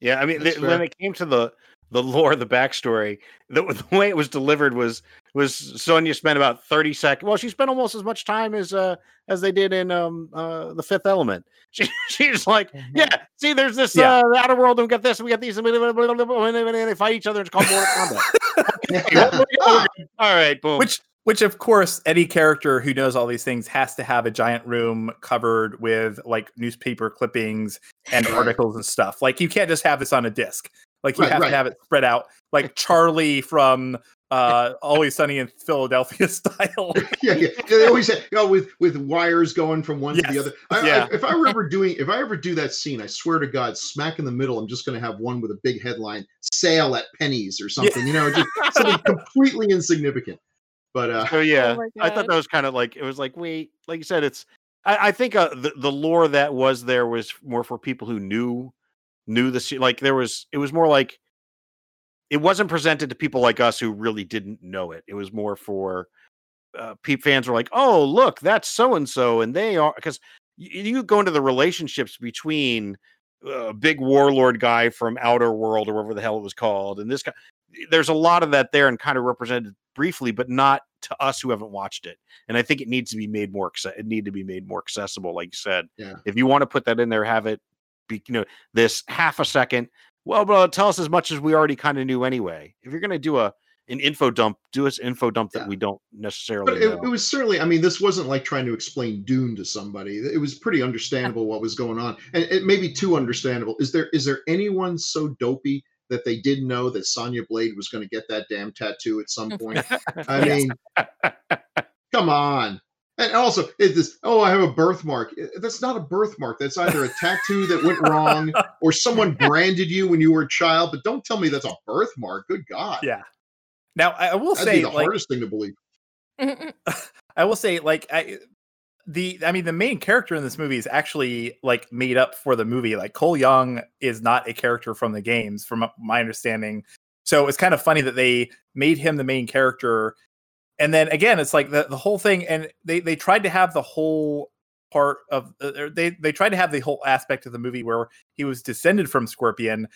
Yeah, I mean, That's the, when it came to the the lore, the backstory, the, the way it was delivered was was Sonya spent about thirty seconds. Well, she spent almost as much time as uh as they did in um uh the Fifth Element. She she's like, yeah, see, there's this Yeah. uh the outer world, and we got this, and we got these, and they fight each other. It's called Mortal Kombat. Okay, well, we're good, we're good. All right, boom. which which of course any character who knows all these things has to have a giant room covered with like newspaper clippings and articles and stuff like you can't just have this on a disc like you Right, have right. to have it spread out like charlie from uh always sunny in philadelphia style yeah, yeah. They always say, you know, with with wires going from one to the other. I, I- Yeah. if I were ever doing, if I ever do that scene, I swear to God, smack in the middle, I'm just going to have one with a big headline: "Sale at pennies" or something. Yeah. You know, just something completely insignificant. But uh, So yeah, my I thought that was kind of like it was like wait, like you said, it's I, I think uh, the the lore that was there was more for people who knew knew the se- like there was it was more like it wasn't presented to people like us who really didn't know it. It was more for uh, peep fans were like, oh look, that's so and so, and they are because you, you go into the relationships between a big warlord guy from Outer World or whatever the hell it was called, and this guy. There's a lot of that there and kind of represented briefly, but not to us who haven't watched it. And I think it needs to be made more. It need to be made more accessible, like you said. Yeah. If you want to put that in there, have it be you know this half a second. Well, but tell us as much as we already kind of knew anyway. If you're going to do a an info dump, do us info dump that Yeah. we don't necessarily but it, it was certainly. I mean, this wasn't like trying to explain Dune to somebody. It was pretty understandable what was going on, and it may be too understandable. Is there is there anyone so dopey that they didn't know that Sonya Blade was going to get that damn tattoo at some point? I mean, come on. And also, is this? Oh, I have a birthmark. That's not a birthmark. That's either a tattoo that went wrong, or someone branded you when you were a child. But don't tell me that's a birthmark. Good God, yeah now i will that'd say be the like hardest thing to believe. I will say, like, I the I mean, the main character in this movie is actually like made up for the movie. Like Cole Young is not a character from the games, from my understanding. So it's kind of funny that they made him the main character, and then again, it's like the the whole thing, and they they tried to have the whole part of uh, they they tried to have the whole aspect of the movie where he was descended from Scorpion.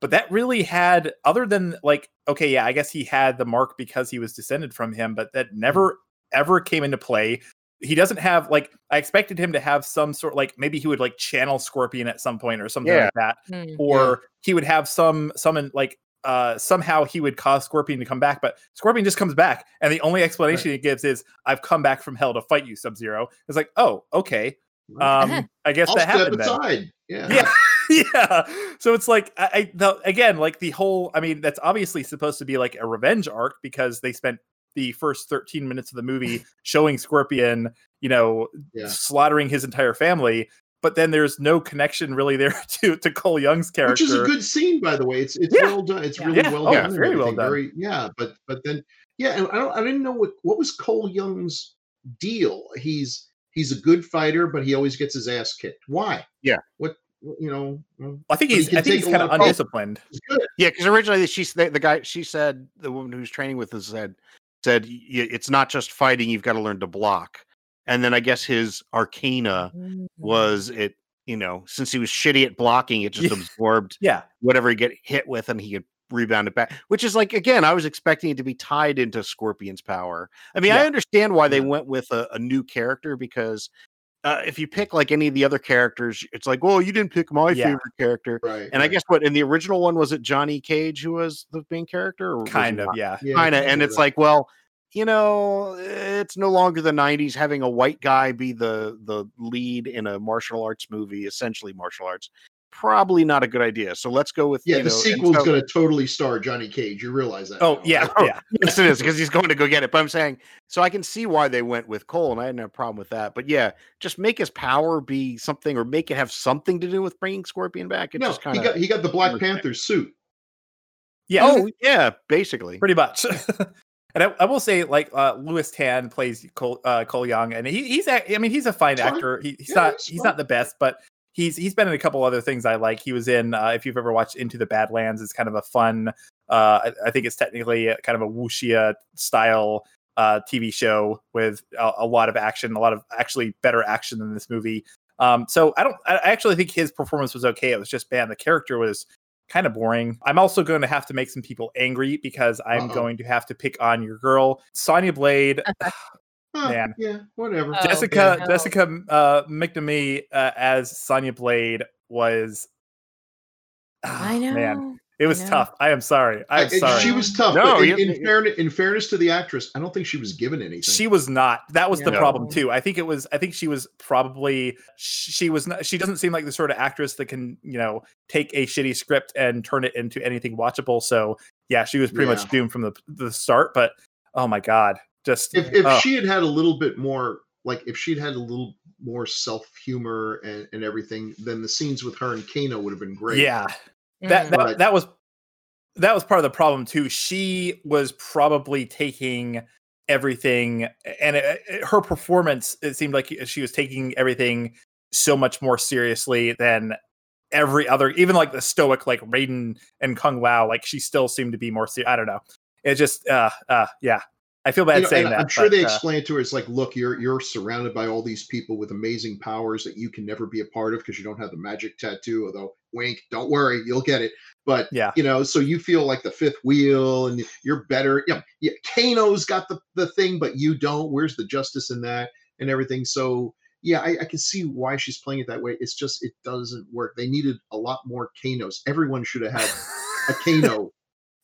But that really had, other than like, okay, yeah, I guess he had the mark because he was descended from him, but that never ever came into play. He doesn't have like I expected him to have some sort like maybe he would like channel Scorpion at some point or something Yeah. like that, Hmm. or he would have some summon like uh somehow he would cause Scorpion to come back, but Scorpion just comes back, and the only explanation he gives is "I've come back from hell to fight you, Sub Zero. It's like, oh, okay, um, I guess I'll that happened then. Yeah. yeah yeah so it's like i, I the, again like the whole i mean that's obviously supposed to be like a revenge arc because they spent the first 13 minutes of the movie showing scorpion you know Yeah. slaughtering his entire family but then there's no connection really there to to cole young's character Which is a good scene, by the way. It's it's Yeah. well done. It's Yeah. really Yeah. well Oh, done. and very well done. Very yeah, but but then yeah, and I don't I didn't know what what was Cole Young's deal. He's he's a good fighter, but he always gets his ass kicked. Why? Yeah. What what- you know? well, i think But he he's i think he's kind of of undisciplined Yeah, because originally she the, the guy she said the woman who's training with us said said it's not just fighting; you've got to learn to block. And then I guess his arcana Mm. was it. You know, since he was shitty at blocking, it just Yeah. absorbed yeah whatever he get hit with, and he could rebound it back. Which is like again, I was expecting it to be tied into Scorpion's power. I mean, I understand why they went with a, a new character because. Uh, if you pick like any of the other characters, it's like, well, you didn't pick my Yeah. favorite character. Right. And I guess what in the original one was it Johnny Cage who was the main character? Or kind of yeah Yeah, kind of. And it's like, well, you know, it's no longer the '90s having a white guy be the the lead in a martial arts movie, essentially martial arts. Probably not a good idea. So let's go with yeah, you the know, and sequel's so- going to totally star Johnny Cage. You realize that? oh now, yeah right? Oh, yeah yes, it is because he's going to go get it. But I'm saying, so I can see why they went with Cole, and I had no problem with that. But yeah, just make his power be something, or make it have something to do with bringing Scorpion back. It's No, just kind he got he got the Black understand. Panther suit. yeah oh yeah, basically. pretty much. and I, I will say, like uh, Lewis Tan plays Cole, uh, Cole Young, and he, he's a, I mean he's a fine Fine. actor. He, he's Yeah, not he's he's not the best, but he's he's been in a couple other things I like. He was in uh, if you've ever watched Into the Badlands, it's kind of a fun. Uh, I, I think it's technically kind of a wuxia style uh, TV show with a, a lot of action, a lot of actually better action than this movie. Um, so I don't. I actually think his performance was okay. It was just man, the character was kind of boring. I'm also going to have to make some people angry because I'm Uh-oh. going to have to pick on your girl, Sonya Blade. Huh, Man. Yeah, whatever. Oh, Jessica no. Jessica uh, McNamee uh, as Sonya Blade was. I Ah, know. Man, it was know. tough. I am sorry. I am I- sorry. She was tough. No, but in, in, fairness, in fairness to the actress, I don't think she was given anything. She was not. That was the No. problem too. I think it was. I think she was probably. She was not. She doesn't seem like the sort of actress that can, you know, take a shitty script and turn it into anything watchable. So yeah, she was pretty Yeah. much doomed from the the start. But oh my god, just if if oh, she had had a little bit more like if she'd had a little more self humor and, and everything then the scenes with her and Kano would have been great yeah, that that, But- that was that was part of the problem too. She was probably taking everything, and it, it- her performance. It seemed like she was taking everything so much more seriously than every other, even like the stoic like Raiden and Kung Lao. Like she still seemed to be more. I don't know. It just, uh, uh, yeah. I feel bad You know, saying that. I'm sure but, they uh, explain it to her. It's like, look, you're you're surrounded by all these people with amazing powers that you can never be a part of because you don't have the magic tattoo. Although, wink, don't worry, you'll get it. But yeah, you know, so you feel like the fifth wheel, and you're better. Yeah, yeah. Kano's got the the thing, but you don't. Where's the justice in that and everything? So yeah, I, I can see why she's playing it that way. It's just it doesn't work. They needed a lot more Kanos. Everyone should have had a Kano.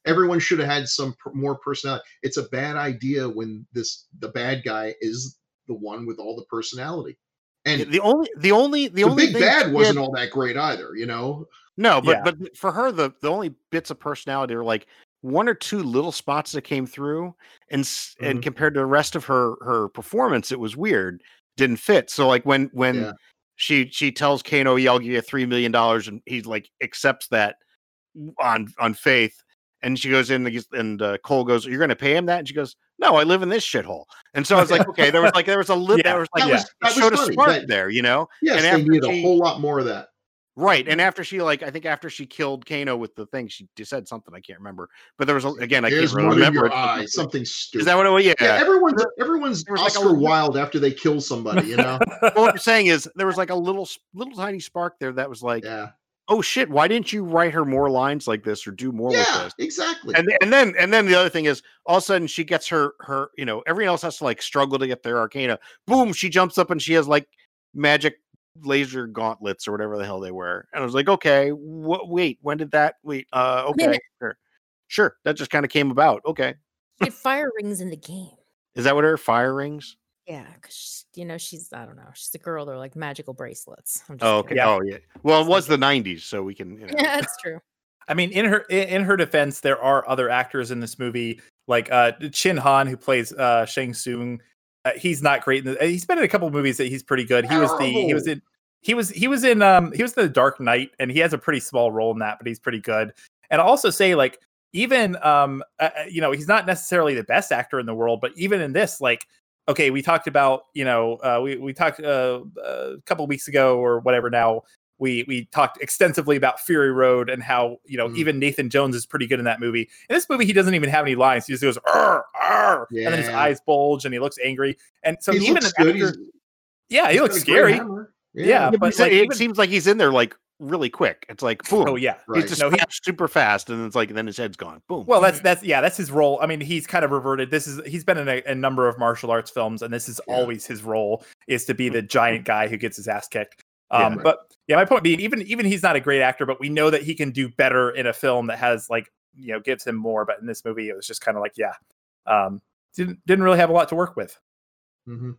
Everyone should have had some per- more personality. It's a bad idea when this the bad guy is the one with all the personality. And the only the only the, the, only big thing bad she wasn't did- all that great either, you know. No, but Yeah. but for her, the the only bits of personality are like one or two little spots that came through, and s and mm-hmm. compared to the rest of her her performance, it was weird, didn't fit. So like when when Yeah. she she tells Kano, "Yeah, "I'll give you three million dollars," and he like accepts that on on faith, and she goes in and, and uh, Cole goes, "You're going to pay him that?" And she goes, "No, I live in this shithole." And so I was like, "Okay, there was like there was a little Yeah, there was like That yeah. was that it showed was a funny. spark there, you know." yes, and they after needed she- a whole lot more of that. Right. And after she like I think after she killed Kano with the thing, she d- said something I can't remember. But there was a, again I There's can't really remember. your eye, something stupid. Is that what it was? Yeah. yeah, everyone's everyone's there was like a Oscar little- Wilde after they kill somebody, you know. Well, what I'm saying is there was like a little little tiny spark there that was like, yeah, oh shit, why didn't you write her more lines like this or do more with Yeah, this? exactly. And and then and then the other thing is all of a sudden she gets her her you know everyone else has to like struggle to get their arcana. Boom, she jumps up and she has like magic laser gauntlets or whatever the hell they were. And I was like, okay, wh- wait, when did that? Wait, uh, okay, sure, sure. That just kind of came about. Okay, She fire rings in the game. is that what her fire rings? Yeah, because you know she's I don't know she's a girl. They're like magical bracelets. I'm just Oh, okay. kidding. Oh, yeah. Well, it was the '90s, so we can. You know. Yeah, that's true. I mean, in her in in her defense, there are other actors in this movie, like uh, Chin Han, who plays uh, Shang Tsung. Uh, he's not great. In the, he's been in a couple of movies that he's pretty good. He was the he was in he was he was in um he was the Dark Knight, and he has a pretty small role in that, but he's pretty good. And I'll also say, like, even um uh, uh, you know, he's not necessarily the best actor in the world, but even in this, like, okay, we talked about you know uh, we we talked uh, a couple weeks ago or whatever now we we talked extensively about Fury Road and how you know Mm. even Nathan Jones is pretty good in that movie. In this movie, he doesn't even have any lines. He just goes "Arr, arr," and then his eyes bulge and he looks angry. And so he even looks an good. yeah, he looks got a great scary. Yeah, Yeah, but, but like, it even- seems like he's in there like really quick. It's like boom. Oh yeah. Right. He's just No, he- super fast, and it's like then his head's gone. Boom. Well, that's that's yeah, that's his role. I mean, he's kind of reverted. This is he's been in a, a number of martial arts films, and this is Yeah. always his role is to be the giant guy who gets his ass kicked. Yeah. Um, but yeah, my point being, even even he's not a great actor, but we know that he can do better in a film that has like you know gives him more. But in this movie, it was just kind of like yeah, um, didn't didn't really have a lot to work with. Mhm.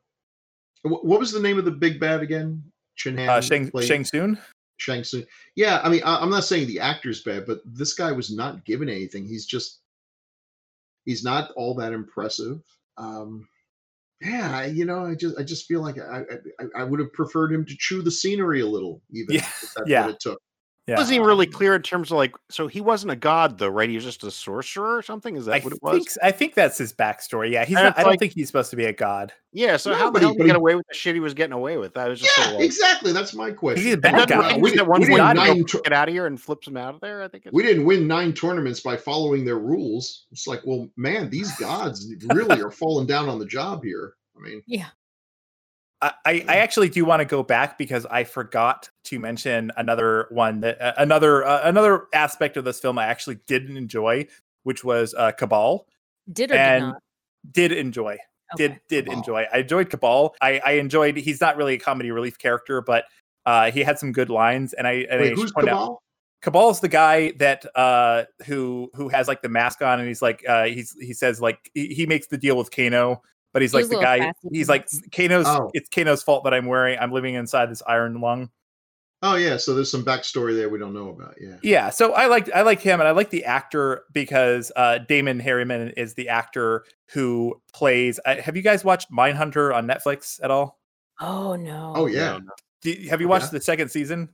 What was the name of the big bad again? Chin Uh, Shang played Shang Tsung. Shang Tsung. Yeah, I mean, I, I'm not saying the actor's bad, but this guy was not given anything. He's just, he's not all that impressive. Um, yeah, I- you know, I just, I just feel like I, I, I would have preferred him to chew the scenery a little, even Yeah, if that's yeah. what it took. Yeah. It wasn't even really clear in terms of like. So he wasn't a god though, right? He was just a sorcerer or something. Is that I what it think was? s- I think that's his backstory. Yeah, he's not, it's I don't think he's supposed to be a god. Yeah. So No, how the hell he- did he get away with the shit he was getting away with? That was just Yeah, so like, exactly. That's my question. He's a bad guy. We We, at didn't- one we didn't go, nine. tour- get out of here and flips him out of there. I think it's, we didn't win nine tournaments by following their rules. It's like, well, man, these gods really are falling down on the job here. I mean, Yeah. I, I I actually do want to go back because I forgot to mention another one that uh, another uh, another aspect of this film I actually didn't enjoy, which was uh, Kabal. Did or did not? Did enjoy, did Okay. did Kabal. enjoy. I enjoyed Kabal. I I enjoyed. He's not really a comedy relief character, but uh, he had some good lines. And I and I wait, should who's out- Kabal? Kabal's the guy that uh who who has like the mask on and he's like uh he's he says like he, he makes the deal with Kano, but he's like was the guy sassy he's like. Kano's Oh. it's Kano's fault that I'm wearing I'm living inside this iron lung. Oh yeah, so there's some backstory there we don't know about. Yeah. Yeah, so I like I like him and I like the actor because uh Damon Herriman is the actor who plays uh, have you guys watched Mindhunter on Netflix at all? Oh no. Oh yeah. No, no. Do you- have you Yeah. watched the second season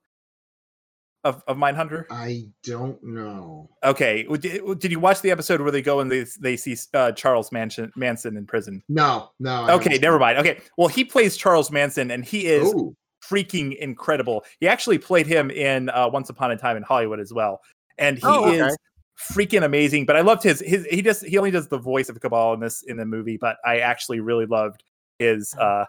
of of Mindhunter? I don't know. Okay, did, did you watch the episode where they go and they they see uh, Charles Manson Manson in prison? No, no. I Okay, never mind. Okay, well, he plays Charles Manson, and he is Oh, freaking incredible. He actually played him in uh, Once Upon a Time in Hollywood as well, and he Oh, okay. is freaking amazing. But I loved his his he just he only does the voice of Kabal in this in the movie, but I actually really loved his uh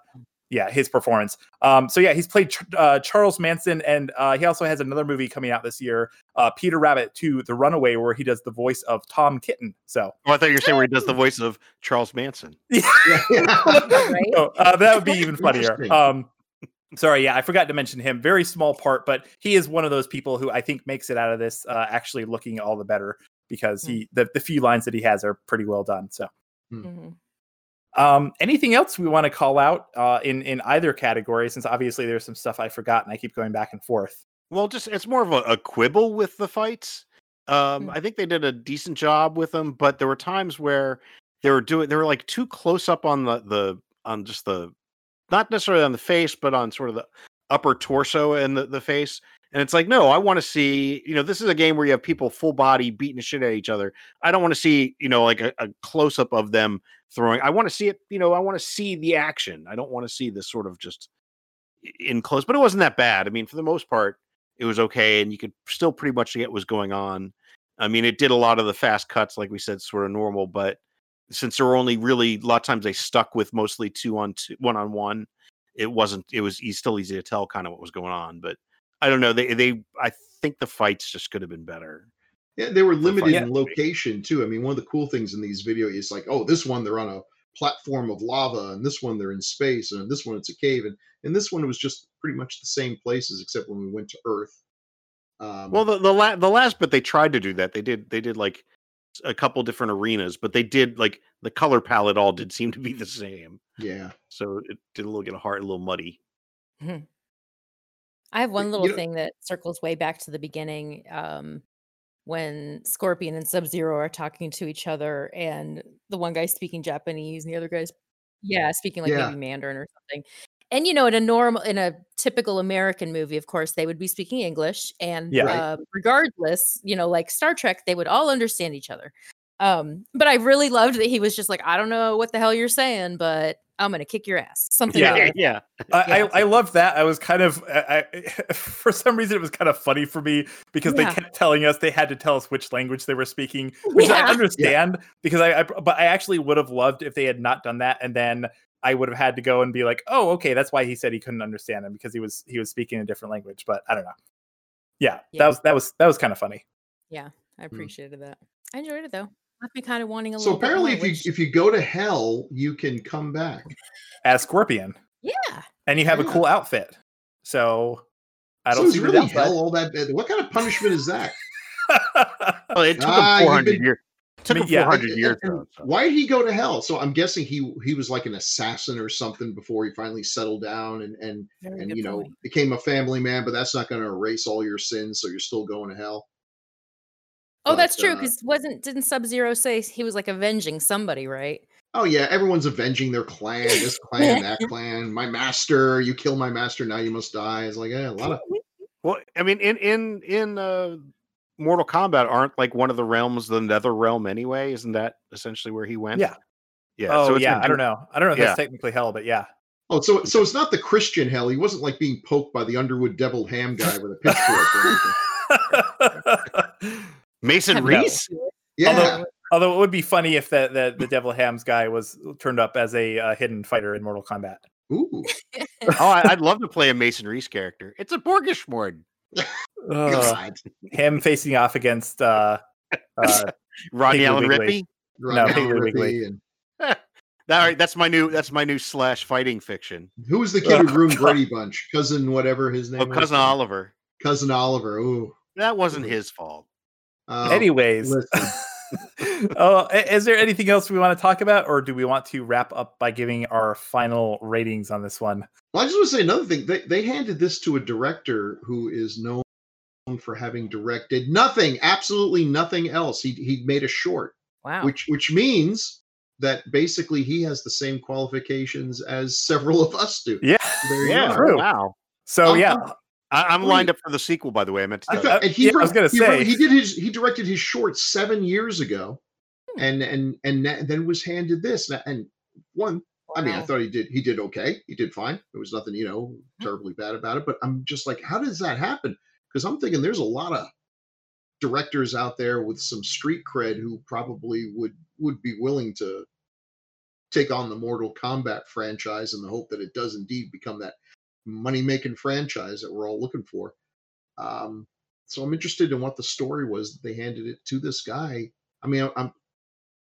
yeah his performance. Um, so yeah, he's played Ch- uh, Charles Manson, and uh, he also has another movie coming out this year, uh, Peter Rabbit 2: The Runaway, where he does the voice of Tom Kitten. So Oh, I thought you were saying where he does the voice of Charles Manson. yeah, yeah. Right? Oh, uh, that would be even funnier. Um, sorry, yeah, I forgot to mention him. Very small part, but he is one of those people who I think makes it out of this uh, actually looking all the better because he the, the few lines that he has are pretty well done. So, Mhm. Um, anything else we want to call out uh, in in either category? Since obviously there's some stuff I forgot and I keep going back and forth. Well, just it's more of a, a quibble with the fights. Um, Mm. I think they did a decent job with them, but there were times where they were doing they were like too close up on the the on just the not necessarily on the face, but on sort of the upper torso and the, the face. And it's like, no, I want to see, you know, this is a game where you have people full body beating the shit at each other. I don't want to see, you know, like a, a close up of them throwing. I want to see it, you know, I want to see the action. I don't want to see this sort of just in close, but it wasn't that bad. I mean, for the most part, it was okay, and you could still pretty much get what was going on. I mean, it did a lot of the fast cuts, like we said, sort of normal, but since there were only really a lot of times they stuck with mostly two on two, one on one, it wasn't. It was still easy to tell kind of what was going on. But I don't know. They they I think the fights just could have been better. Yeah, they were limited in location too. I mean, one of the cool things in these videos is like, oh, this one they're on a platform of lava, and this one they're in space, and this one it's a cave, and and this one it was just pretty much the same places except when we went to Earth. Um, Well, the the, la- the last bit they tried to do that. They did they did like a couple different arenas, but they did like the color palette all did seem to be the same. yeah, So it did a little get hard, a little muddy. I have one you little know- thing that circles way back to the beginning um, when Scorpion and Sub Zero are talking to each other, and the one guy's speaking Japanese, and the other guy's, yeah, speaking like Yeah. maybe Mandarin or something. And you know, in a normal, in a typical American movie, of course, they would be speaking English, and Yeah. Uh, regardless, you know, like Star Trek, they would all understand each other. Um, but I really loved that he was just like, I don't know what the hell you're saying, but I'm gonna kick your ass. Something Yeah. like that. yeah. I, Yeah. I, I loved that. I was kind of, I, I, for some reason, it was kind of funny for me because Yeah. they kept telling us they had to tell us which language they were speaking, which I Yeah. understand because I, I, but I actually would have loved if they had not done that, and then I would have had to go and be like, oh, okay, that's why he said he couldn't understand him because he was he was speaking a different language. But I don't know. Yeah, Yeah. that was that was that was kind of funny. Yeah, I mm. appreciated that. I enjoyed it though. Left me kind of wanting a so little. bit apparently, more, if you which- if you go to hell, you can come back. As Scorpion, yeah, and you have a cool outfit, so I don't is see the really downside. hell all that bad? What kind of punishment is that? Well, it took Ah, him 400 been- years. Took mean, him yeah, 400 And- years. though, so. Why did he go to hell? So I'm guessing he he was like an assassin or something before he finally settled down and and very and good you know point. became a family man. But that's not going to erase all your sins, so you're still going to hell. Oh, but, that's true. uh, Because wasn't didn't Sub Zero say he was like avenging somebody, right? Oh yeah, everyone's avenging their clan, this clan, that clan. My master, you kill my master, now you must die. It's like yeah, a lot of Well, I mean, in in in uh, Mortal Kombat, aren't like one of the realms the Nether Realm anyway? Isn't that essentially where he went? Yeah. yeah. oh so it's yeah, been I don't know. I don't know if Yeah. that's technically hell, but yeah. oh, so so it's not the Christian hell. He wasn't like being poked by the Underwood Devil Ham guy with a pitchfork. Or anything. Mason Have- Reese. Yeah, Although- Although it would be funny if the the, the Devil Hams guy was turned up as a uh, hidden fighter in Mortal Kombat. ooh, oh, I, I'd love to play a Mason Reese character. It's a Borgishmord. Ugh. God. him facing off against uh, uh, Rodney Allen Wiggly. Rippy. Right No, Piggly Wiggly. Rippy and- That, all right, that's my new that's my new slash fighting fiction. who was the kid who Oh, ruined God. Brady Bunch? Cousin, whatever his name. Oh, was. cousin Oliver. Cousin Oliver. Ooh. That wasn't his fault. Oh, anyways. oh, is there anything else we want to talk about, or do we want to wrap up by giving our final ratings on this one? Well, I just want to say another thing. They they handed this to a director who is known for having directed nothing, absolutely nothing else. He he made a short, Wow. which which means that basically he has the same qualifications as several of us do. Yeah. There you Yeah, go. True. wow. So Um, yeah, I, I'm Wait. lined up for the sequel, by the way. I meant to I thought, you. he, Yeah, I was gonna he, wrote- say. he did his he directed his short seven years ago, Hmm. and and and then was handed this. And- And one, I mean, I thought he did he did okay. He did fine. There was nothing you know terribly bad about it. But I'm just like, how does that happen? Because I'm thinking there's a lot of directors out there with some street cred who probably would would be willing to take on the Mortal Kombat franchise in the hope that it does indeed become that money making franchise that we're all looking for. Um, so I'm interested in what the story was that they handed it to this guy. I mean, I'm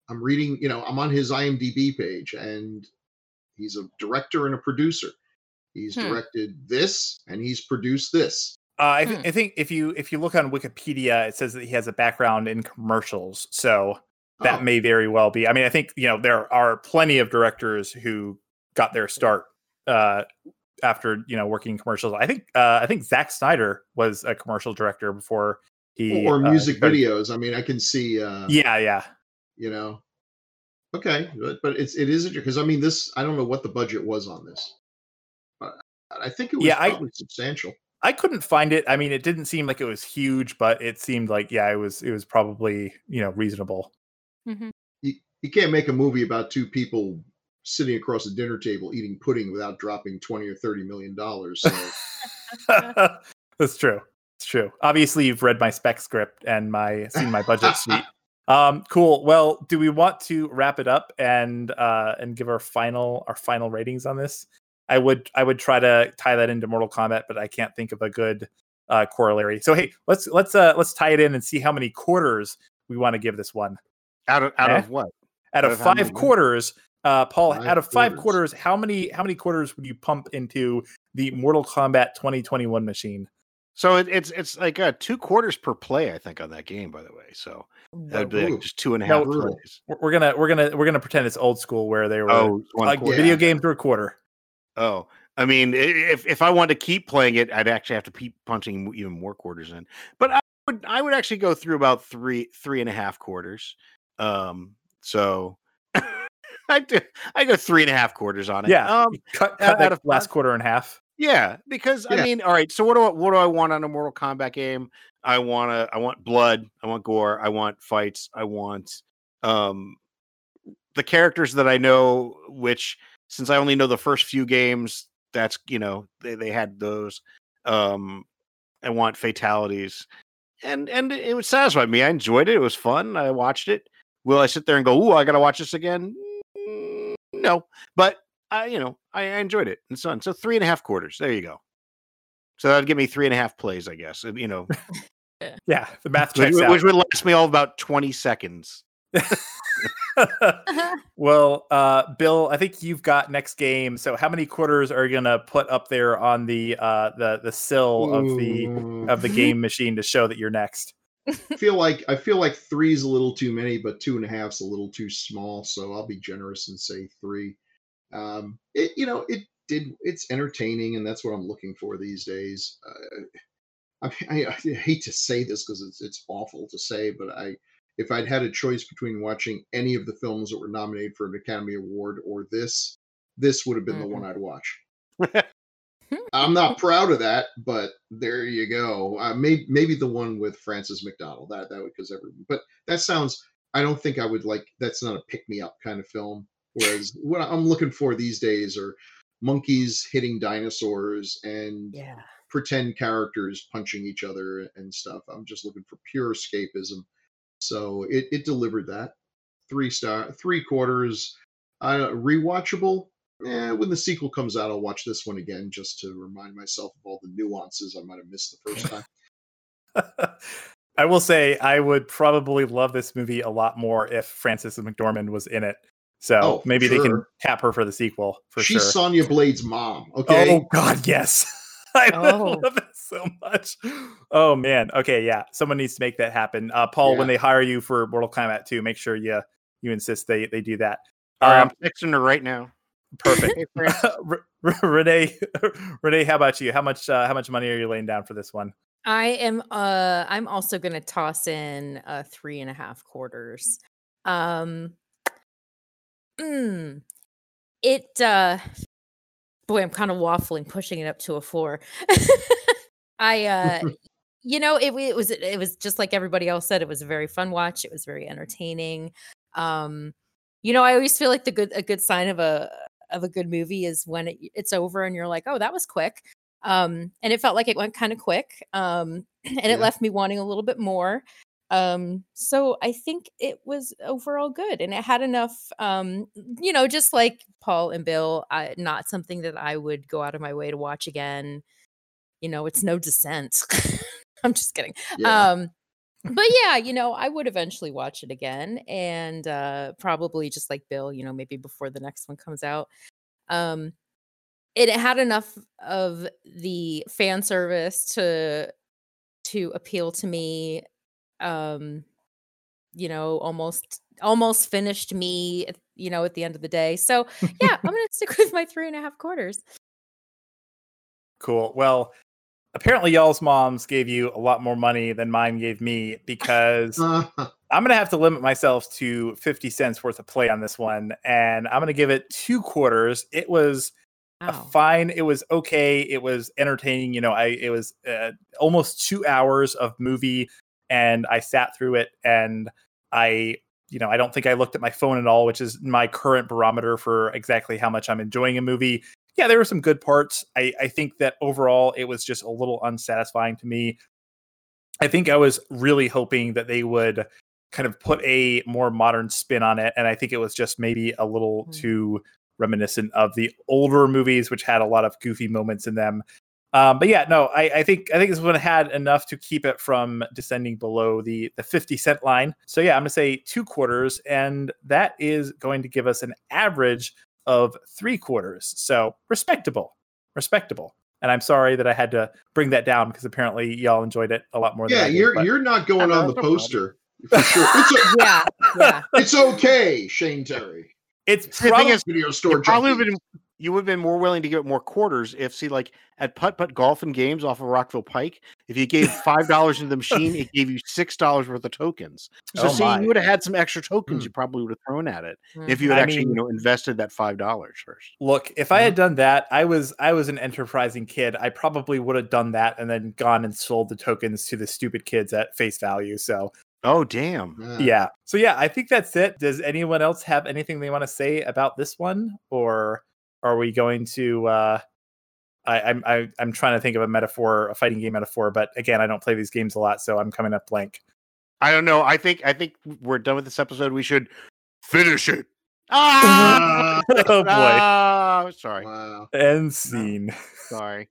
I'm reading, you know, I'm on his IMDb page, and he's a director and a producer. He's Hmm. directed this, and he's produced this. uh, I, th- Hmm. I think if you if you look on Wikipedia, it says that he has a background in commercials. So that Oh, may very well be. I mean, I think you know there are plenty of directors who got their start uh, after you know working in commercials. I think uh, I think Zack Snyder was a commercial director before he or uh, music started- videos. I mean, I can see, uh, Yeah, yeah. you know, okay, but, but it's it is because I mean, this I don't know what the budget was on this, but I think it was Yeah, I- substantial. I couldn't find it. I mean, it didn't seem like it was huge, but it seemed like yeah, it was it was probably you know reasonable. Mm-hmm. You, you can't make a movie about two people sitting across a dinner table eating pudding without dropping twenty or thirty million dollars. So That's true. It's true. Obviously, you've read my spec script and my seen my budget sheet. Um, cool. Well, do we want to wrap it up and uh, and give our final our final ratings on this? I would I would try to tie that into Mortal Kombat, but I can't think of a good uh, corollary. So hey, let's let's uh, let's tie it in and see how many quarters we want to give this one. Out of out Eh? of what? Out Out of of five what? quarters, uh, Paul, Five out of five quarters. quarters, how many how many quarters would you pump into the Mortal Kombat 2021 machine? So it, it's it's like uh, two quarters per play, I think, on that game. By the way, so that'd be like just two and a half No, plays. We're, we're gonna we're gonna we're gonna pretend it's old school where they were Oh, one like quarter. video Yeah. games were a quarter. Oh, I mean, if if I wanted to keep playing it, I'd actually have to keep punching even more quarters in. But I would I would actually go through about three three and a half quarters. Um, so I do I go three and a half quarters on it. Yeah, Um, you cut, out- cut out of last five. quarter in half. yeah, because I mean, all right. So what do I, what do I want on a Mortal Kombat game? I want to I want blood. I want gore. I want fights. I want um the characters that I know. Which since I only know the first few games, that's you know they they had those. Um, I want fatalities, and and it would satisfy me. I enjoyed it. It was fun. I watched it. Will I sit there and go, "Ooh, I got to watch this again"? No, but I, you know, I, I enjoyed it. It's fun. So three and a half quarters. There you go. So that'd give me three and a half plays, I guess. You know, Yeah, the math which, checks out. which would last me all about twenty seconds. well, uh, Bill, I think you've got next game. So, how many quarters are you gonna put up there on the uh, the the sill of the of the game machine to show that you're next? I feel like I feel like three's a little too many, but two and a half's a little too small. So I'll be generous and say three. Um, it you know it did it's entertaining, and that's what I'm looking for these days. Uh, I, I, I hate to say this because it's it's awful to say, but I if I'd had a choice between watching any of the films that were nominated for an Academy Award or this, this would have been the one I'd watch. I'm not proud of that, but there you go. Uh, maybe maybe the one with Frances McDormand. That that would because everyone. But that sounds. I don't think I would like. That's not a pick me up kind of film. Whereas what I'm looking for these days are monkeys hitting dinosaurs and yeah. pretend characters punching each other and stuff. I'm just looking for pure escapism. So it, it delivered that. Three star, three quarters. Uh, rewatchable. Eh, when the sequel comes out, I'll watch this one again just to remind myself of all the nuances I might have missed the first time. I will say I would probably love this movie a lot more if Frances McDormand was in it. So Oh, for maybe they can tap her for the sequel for She's sure. Sonya Blade's mom. Okay. Oh God, yes. I would Oh. love it so much. Oh man. Okay, yeah. Someone needs to make that happen. Uh, Paul, when they hire you for Mortal Kombat 2, make sure you you insist they they do that. All right, Um, I'm fixing her right now. Perfect. Hey, Fran. R- R- Renee, Renee, how about you? How much uh, how much money are you laying down for this one? I am uh I'm also gonna toss in uh three and a half quarters. Um mm, it uh boy, I'm kind of waffling, pushing it up to a four. I uh you know, it, it was it was just like everybody else said, it was a very fun watch. It was very entertaining. Um, you know, I always feel like the good a good sign of a of a good movie is when it, it's over and you're like, oh, that was quick. Um, and it felt like it went kind of quick. Um, and Yeah. it left me wanting a little bit more. Um, so I think it was overall good and it had enough, um, you know, just like Paul and Bill, I, not something that I would go out of my way to watch again. You know, it's no descent. I'm just kidding. Yeah. Um, but yeah, you know, I would eventually watch it again and uh probably just like Bill, you know, maybe before the next one comes out. Um it had enough of the fan service to to appeal to me. Um you know, almost almost finished me, you know, at the end of the day. So yeah, I'm gonna stick with my three and a half quarters. Cool. Well, apparently y'all's moms gave you a lot more money than mine gave me because I'm gonna have to limit myself to 50 cents worth of play on this one, and I'm gonna give it two quarters. It was a Wow. fine. It was okay. It was entertaining. You know, I it was uh, almost two hours of movie, and I sat through it, and I. You know, I don't think I looked at my phone at all, which is my current barometer for exactly how much I'm enjoying a movie. Yeah, there were some good parts. I, I think that overall it was just a little unsatisfying to me. I think I was really hoping that they would kind of put a more modern spin on it. And I think it was just maybe a little Mm. too reminiscent of the older movies, which had a lot of goofy moments in them. Um, but yeah, no, I, I think I think this one had enough to keep it from descending below the the 50 cent line. So yeah, I'm gonna say two quarters, and that is going to give us an average of three quarters. So respectable, respectable. And I'm sorry that I had to bring that down because apparently y'all enjoyed it a lot more. Yeah, than I you're but- you're not going on the poster for sure. It's, o- Yeah, yeah. it's okay, Shane Terry. it's The thing probably is, Video You store probably would been you would have been more willing to give it more quarters if see like at putt putt golf and games off of Rockville Pike, if you gave five dollars into the machine, it gave you six dollars worth of tokens. So Oh see, my. you would have had some extra tokens Hmm. you probably would have thrown at it Mm. if you had I actually, mean- you know, invested that five dollars first. Look, if I had done that, I was I was an enterprising kid. I probably would have done that and then gone and sold the tokens to the stupid kids at face value. So Oh damn. Yeah. yeah. So yeah, I think that's it. Does anyone else have anything they want to say about this one, or are we going to? uh I, I'm I, I'm trying to think of a metaphor, a fighting game metaphor, but again, I don't play these games a lot, so I'm coming up blank. I don't know. I think I think we're done with this episode. We should finish it. Ah, Ah, oh boy, Ah, sorry. wow. end scene. Sorry.